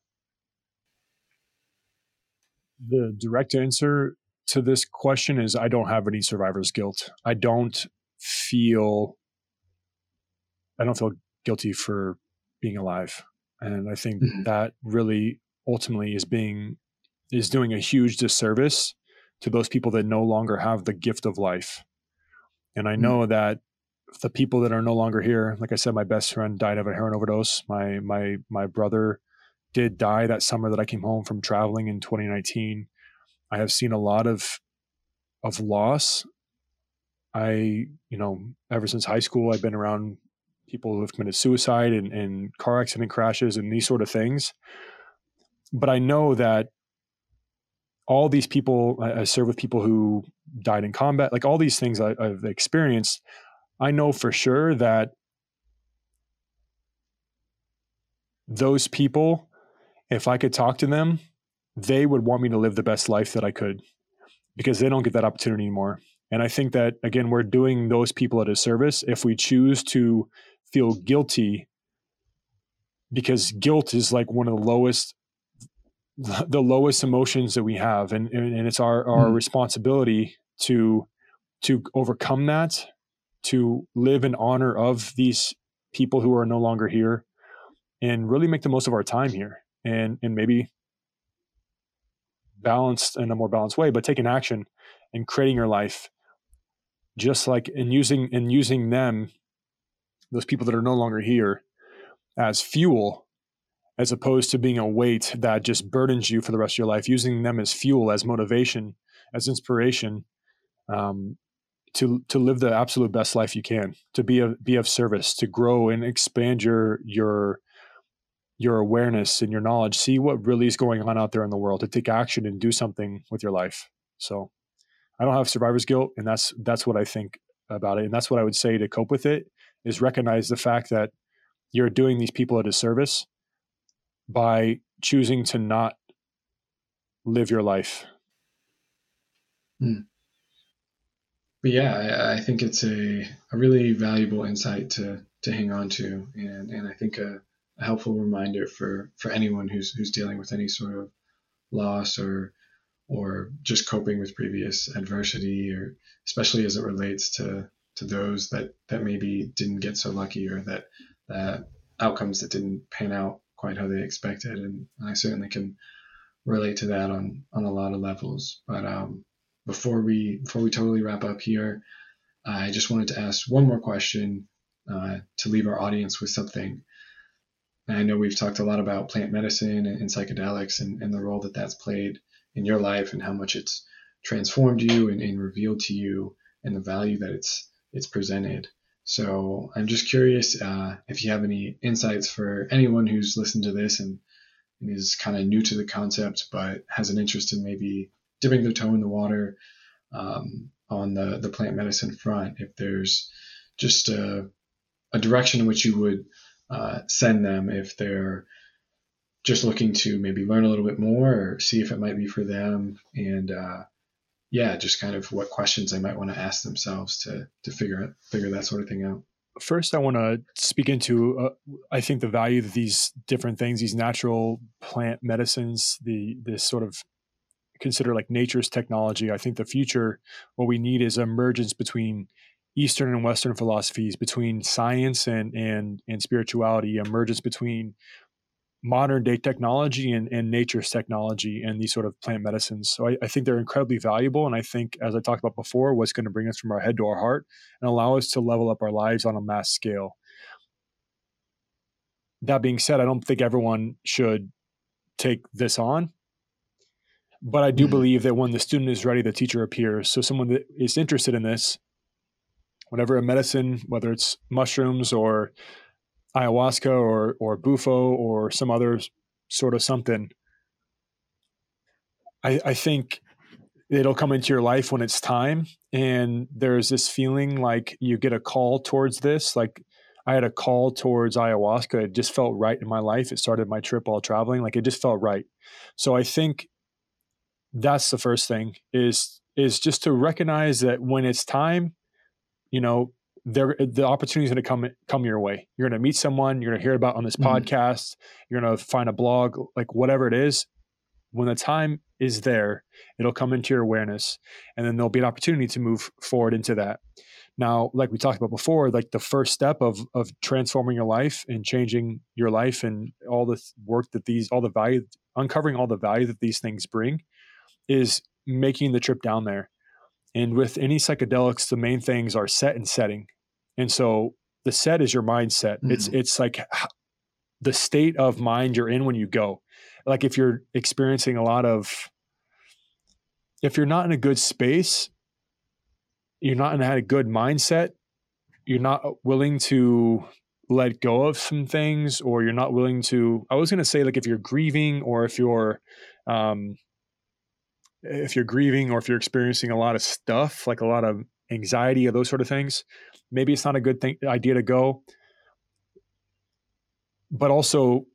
The direct answer to this question is I don't have any survivor's guilt. I don't feel I don't feel guilty for being alive. And I think mm-hmm. that really ultimately is being is doing a huge disservice to those people that no longer have the gift of life. And I know mm-hmm. that the people that are no longer here, like I said, my best friend died of a heroin overdose. My my my brother did die that summer that I came home from traveling in 2019. I have seen a lot of of loss. I, you know, ever since high school, I've been around people who have committed suicide and, and car accident crashes and these sort of things. But I know that all these people, I, I serve with people who died in combat, like all these things I, I've experienced. I know for sure that those people, if I could talk to them, they would want me to live the best life that I could because they don't get that opportunity anymore. And I think that, again, we're doing those people a disservice if we choose to feel guilty because guilt is like one of the lowest the lowest emotions that we have and and it's our our mm. responsibility to to overcome that to live in honor of these people who are no longer here and really make the most of our time here and and maybe balanced in a more balanced way but taking action and creating your life just like in using and using them those people that are no longer here as fuel as opposed to being a weight that just burdens you for the rest of your life using them as fuel as motivation as inspiration um, to to live the absolute best life you can to be a, be of service to grow and expand your your your awareness and your knowledge. See what really is going on out there in the world to take action and do something with your life. So i don't have survivor's guilt and that's that's what i think about it and that's what i would say to cope with it is recognize the fact that you're doing these people a disservice by choosing to not live your life. Hmm. But yeah, I, I, think it's a, a really valuable insight to to hang on to, and and I think a, a helpful reminder for for anyone who's who's dealing with any sort of loss or or just coping with previous adversity, or especially as it relates to to those that that maybe didn't get so lucky or that that outcomes that didn't pan out quite how they expected. And I certainly can relate to that on on a lot of levels. But um, before we before we totally wrap up here I just wanted to ask one more question uh, to leave our audience with something. I know we've talked a lot about plant medicine and, and psychedelics and, and, the role that that's played in your life and how much it's transformed you and, and revealed to you and the value that it's it's presented. So I'm just curious uh, if you have any insights for anyone who's listened to this and, and is kind of new to the concept, but has an interest in maybe dipping their toe in the water um, on the, the plant medicine front. If there's just a, a direction in which you would uh, send them if they're just looking to maybe learn a little bit more or see if it might be for them and uh, yeah, just kind of what questions they might want to ask themselves to to figure it, figure that sort of thing out. First, I want to speak into uh, I think the value of these different things, these natural plant medicines, the this sort of consider like nature's technology. I think the future, what we need is emergence between Eastern and Western philosophies, between science and and and spirituality, emergence between modern day technology and, and nature's technology and these sort of plant medicines. So I, I, think they're incredibly valuable. And I think, as I talked about before, what's going to bring us from our head to our heart and allow us to level up our lives on a mass scale. That being said, I don't think everyone should take this on. But I do mm-hmm. believe that when the student is ready, the teacher appears. So someone that is interested in this, whatever a medicine, whether it's mushrooms or ayahuasca or or bufo or some other sort of something I, I think it'll come into your life when it's time. And there's this feeling like you get a call towards this. Like i had a call towards ayahuasca. It just felt right in my life. It started my trip while traveling. Like it just felt right. So i think that's the first thing is is just to recognize that when it's time you know there the opportunity is going to come come your way. You're going to meet someone. You're going to hear about on this mm-hmm. podcast. You're going to find a blog, like whatever it is. When the time is there, it'll come into your awareness, and then there'll be an opportunity to move forward into that. Now, like we talked about before, like the first step of of transforming your life and changing your life and all the work that these, all the value, uncovering all the value that these things bring, is making the trip down there. And with any psychedelics, the main things are set and setting. And so the set is your mindset. Mm-hmm. It's it's like the state of mind you're in when you go. Like if you're experiencing a lot of if you're not in a good space, you're not in a good mindset, you're not willing to let go of some things or you're not willing to I was going to say like if you're grieving or if you're um if you're grieving or if you're experiencing a lot of stuff, like a lot of anxiety or those sort of things, maybe it's not a good thing idea to go. But also,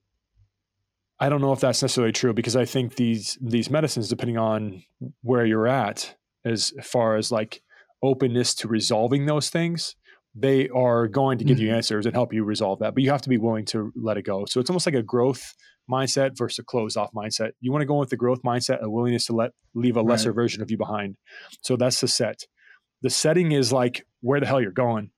I don't know if that's necessarily true because I think these these medicines, depending on where you're at, as far as like openness to resolving those things, they are going to give mm-hmm. you answers and help you resolve that. But you have to be willing to let it go. So it's almost like a growth mindset versus a closed off mindset. You want to go with the growth mindset, a willingness to let leave a lesser right. version of you behind. So that's the set the setting is like where the hell you're going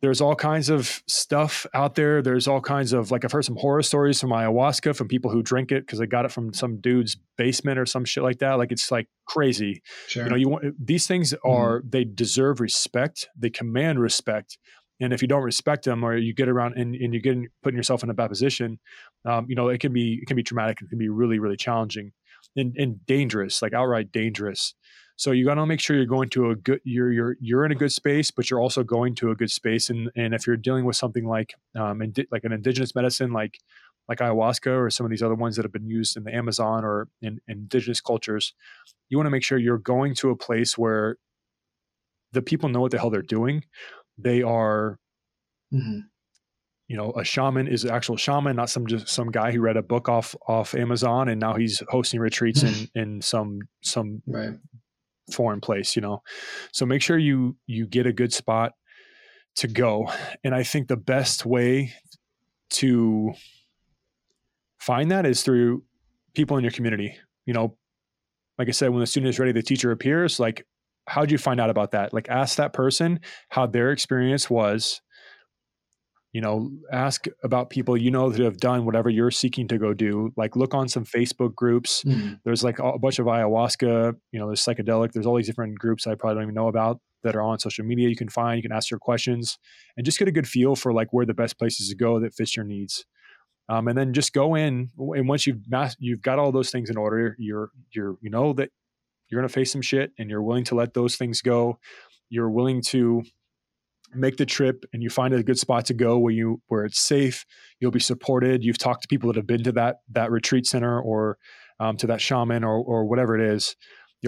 there's all kinds of stuff out there. There's all kinds of like I've heard some horror stories from ayahuasca from people who drink it because they got it from some dude's basement or some shit like that. Like it's like crazy. Sure. You know, you want these things mm-hmm. are mm. they deserve respect. They command respect. And if you don't respect them or you get around and, and you get in, putting yourself in a bad position, um, you know, it can be it can be traumatic. It can be really, really challenging and, and dangerous, like outright dangerous. So you got to make sure you're going to a good you're you're you're in a good space, but you're also going to a good space. And and if you're dealing with something like um indi- like an indigenous medicine like like ayahuasca or some of these other ones that have been used in the Amazon or in, in indigenous cultures, you want to make sure you're going to a place where the people know what the hell they're doing. They are mm-hmm you know a shaman is an actual shaman not some just some guy who read a book off off amazon and now he's hosting retreats in in some some right foreign place, you know. So make sure you you get a good spot to go. And I think the best way to find that is through people in your community. You know, like I said, when the student is ready, the teacher appears. Like, how'd you find out about that? Like, ask that person how their experience was you know ask about people you know that have done whatever you're seeking to go do. Like look on some facebook groups. Mm-hmm. there's like a bunch of ayahuasca you know there's psychedelic there's all these different groups i probably don't even know about that are on social media you can find you can ask your questions and just get a good feel for like where the best places to go that fits your needs. Um, and then just go in and once you've mass- you've got all those things in order you're you're you know that you're going to face some shit and you're willing to let those things go. You're willing to make the trip and you find a good spot to go where you where it's safe you'll be supported you've talked to people that have been to that that retreat center or um, to that shaman or or whatever it is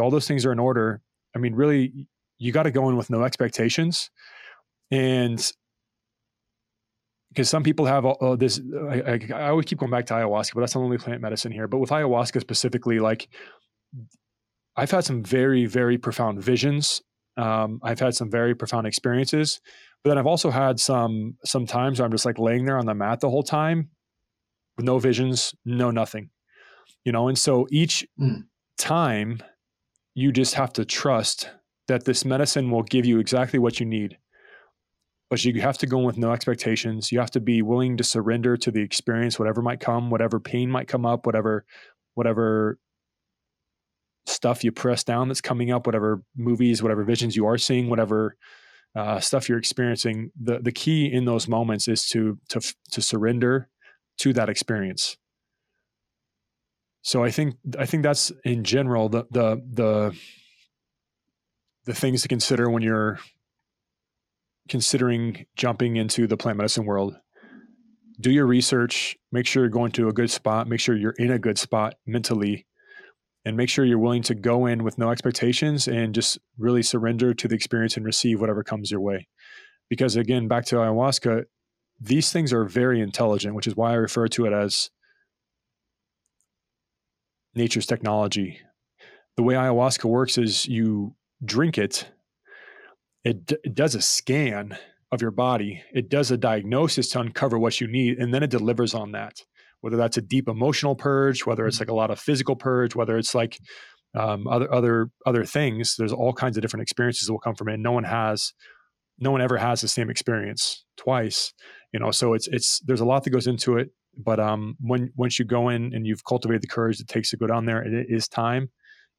all those things are in order. I mean really you got to go in with no expectations and because some people have uh, this I, I, I always keep going back to ayahuasca but that's not only plant medicine here. But with ayahuasca specifically like i've had some very very profound visions um, I've had some very profound experiences, but then I've also had some some times where I'm just like laying there on the mat the whole time with no visions, no nothing, you know. And so each mm. time, you just have to trust that this medicine will give you exactly what you need. but you have to go in with no expectations. You have to be willing to surrender to the experience, whatever might come, whatever pain might come up, whatever, whatever stuff you press down that's coming up, whatever movies, whatever visions you are seeing, whatever uh, stuff you're experiencing. The the key in those moments is to to to surrender to that experience. So I think I think that's in general the the the the things to consider when you're considering jumping into the plant medicine world, do your research, make sure you're going to a good spot, make sure you're in a good spot mentally, and make sure you're willing to go in with no expectations and just really surrender to the experience and receive whatever comes your way. Because again, back to ayahuasca, these things are very intelligent, which is why I refer to it as nature's technology. The way ayahuasca works is you drink it it, it does a scan of your body. It does a diagnosis to uncover what you need, and then it delivers on that. Whether that's a deep emotional purge, whether it's mm-hmm. like a lot of physical purge, whether it's like um, other other other things. There's all kinds of different experiences that will come from it. And no one has, no one ever has the same experience twice. You know, so it's it's there's a lot that goes into it. But um, when once you go in and you've cultivated the courage it takes to go down there, it is time.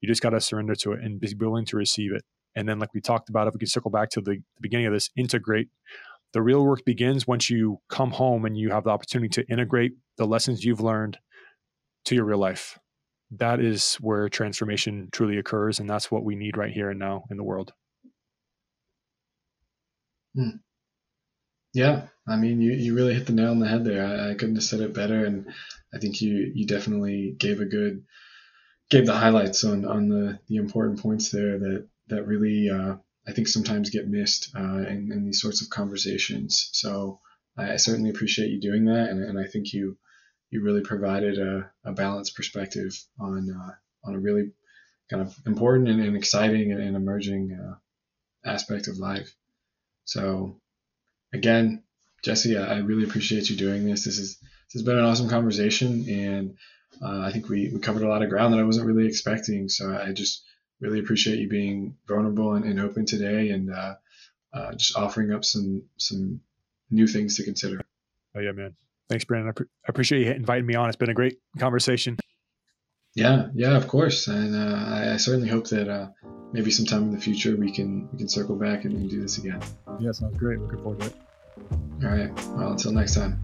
You just got to surrender to it and be willing to receive it. And then, like we talked about, if we can circle back to the, the beginning of this, integrate. The real work begins once you come home and you have the opportunity to integrate the lessons you've learned to your real life. That is where transformation truly occurs. And that's what we need right here and now in the world. Hmm. Yeah, I mean, you, you really hit the nail on the head there. I, I, couldn't have said it better, and I think you you definitely gave a good gave the highlights on on the the important points there that that really uh, I think sometimes get missed uh, in, in, these sorts of conversations. So I, certainly appreciate you doing that, and, and, I think you you really provided a, a balanced perspective on uh, on a really kind of important and, and exciting and, and emerging uh, aspect of life. So again, Jesse, I, I, really appreciate you doing this. This is this has been an awesome conversation, and uh, I think we, we covered a lot of ground that I wasn't really expecting. So I just really appreciate you being vulnerable and, and open today and uh, uh, just offering up some some new things to consider. Oh yeah, man. Thanks, Brandon. I, pre- I appreciate you inviting me on. It's been a great conversation. Yeah, yeah, of course, and uh, I, I, certainly hope that uh, maybe sometime in the future we can we can circle back and, and do this again. Yeah, sounds great. Looking forward to it. All right. Well, until next time.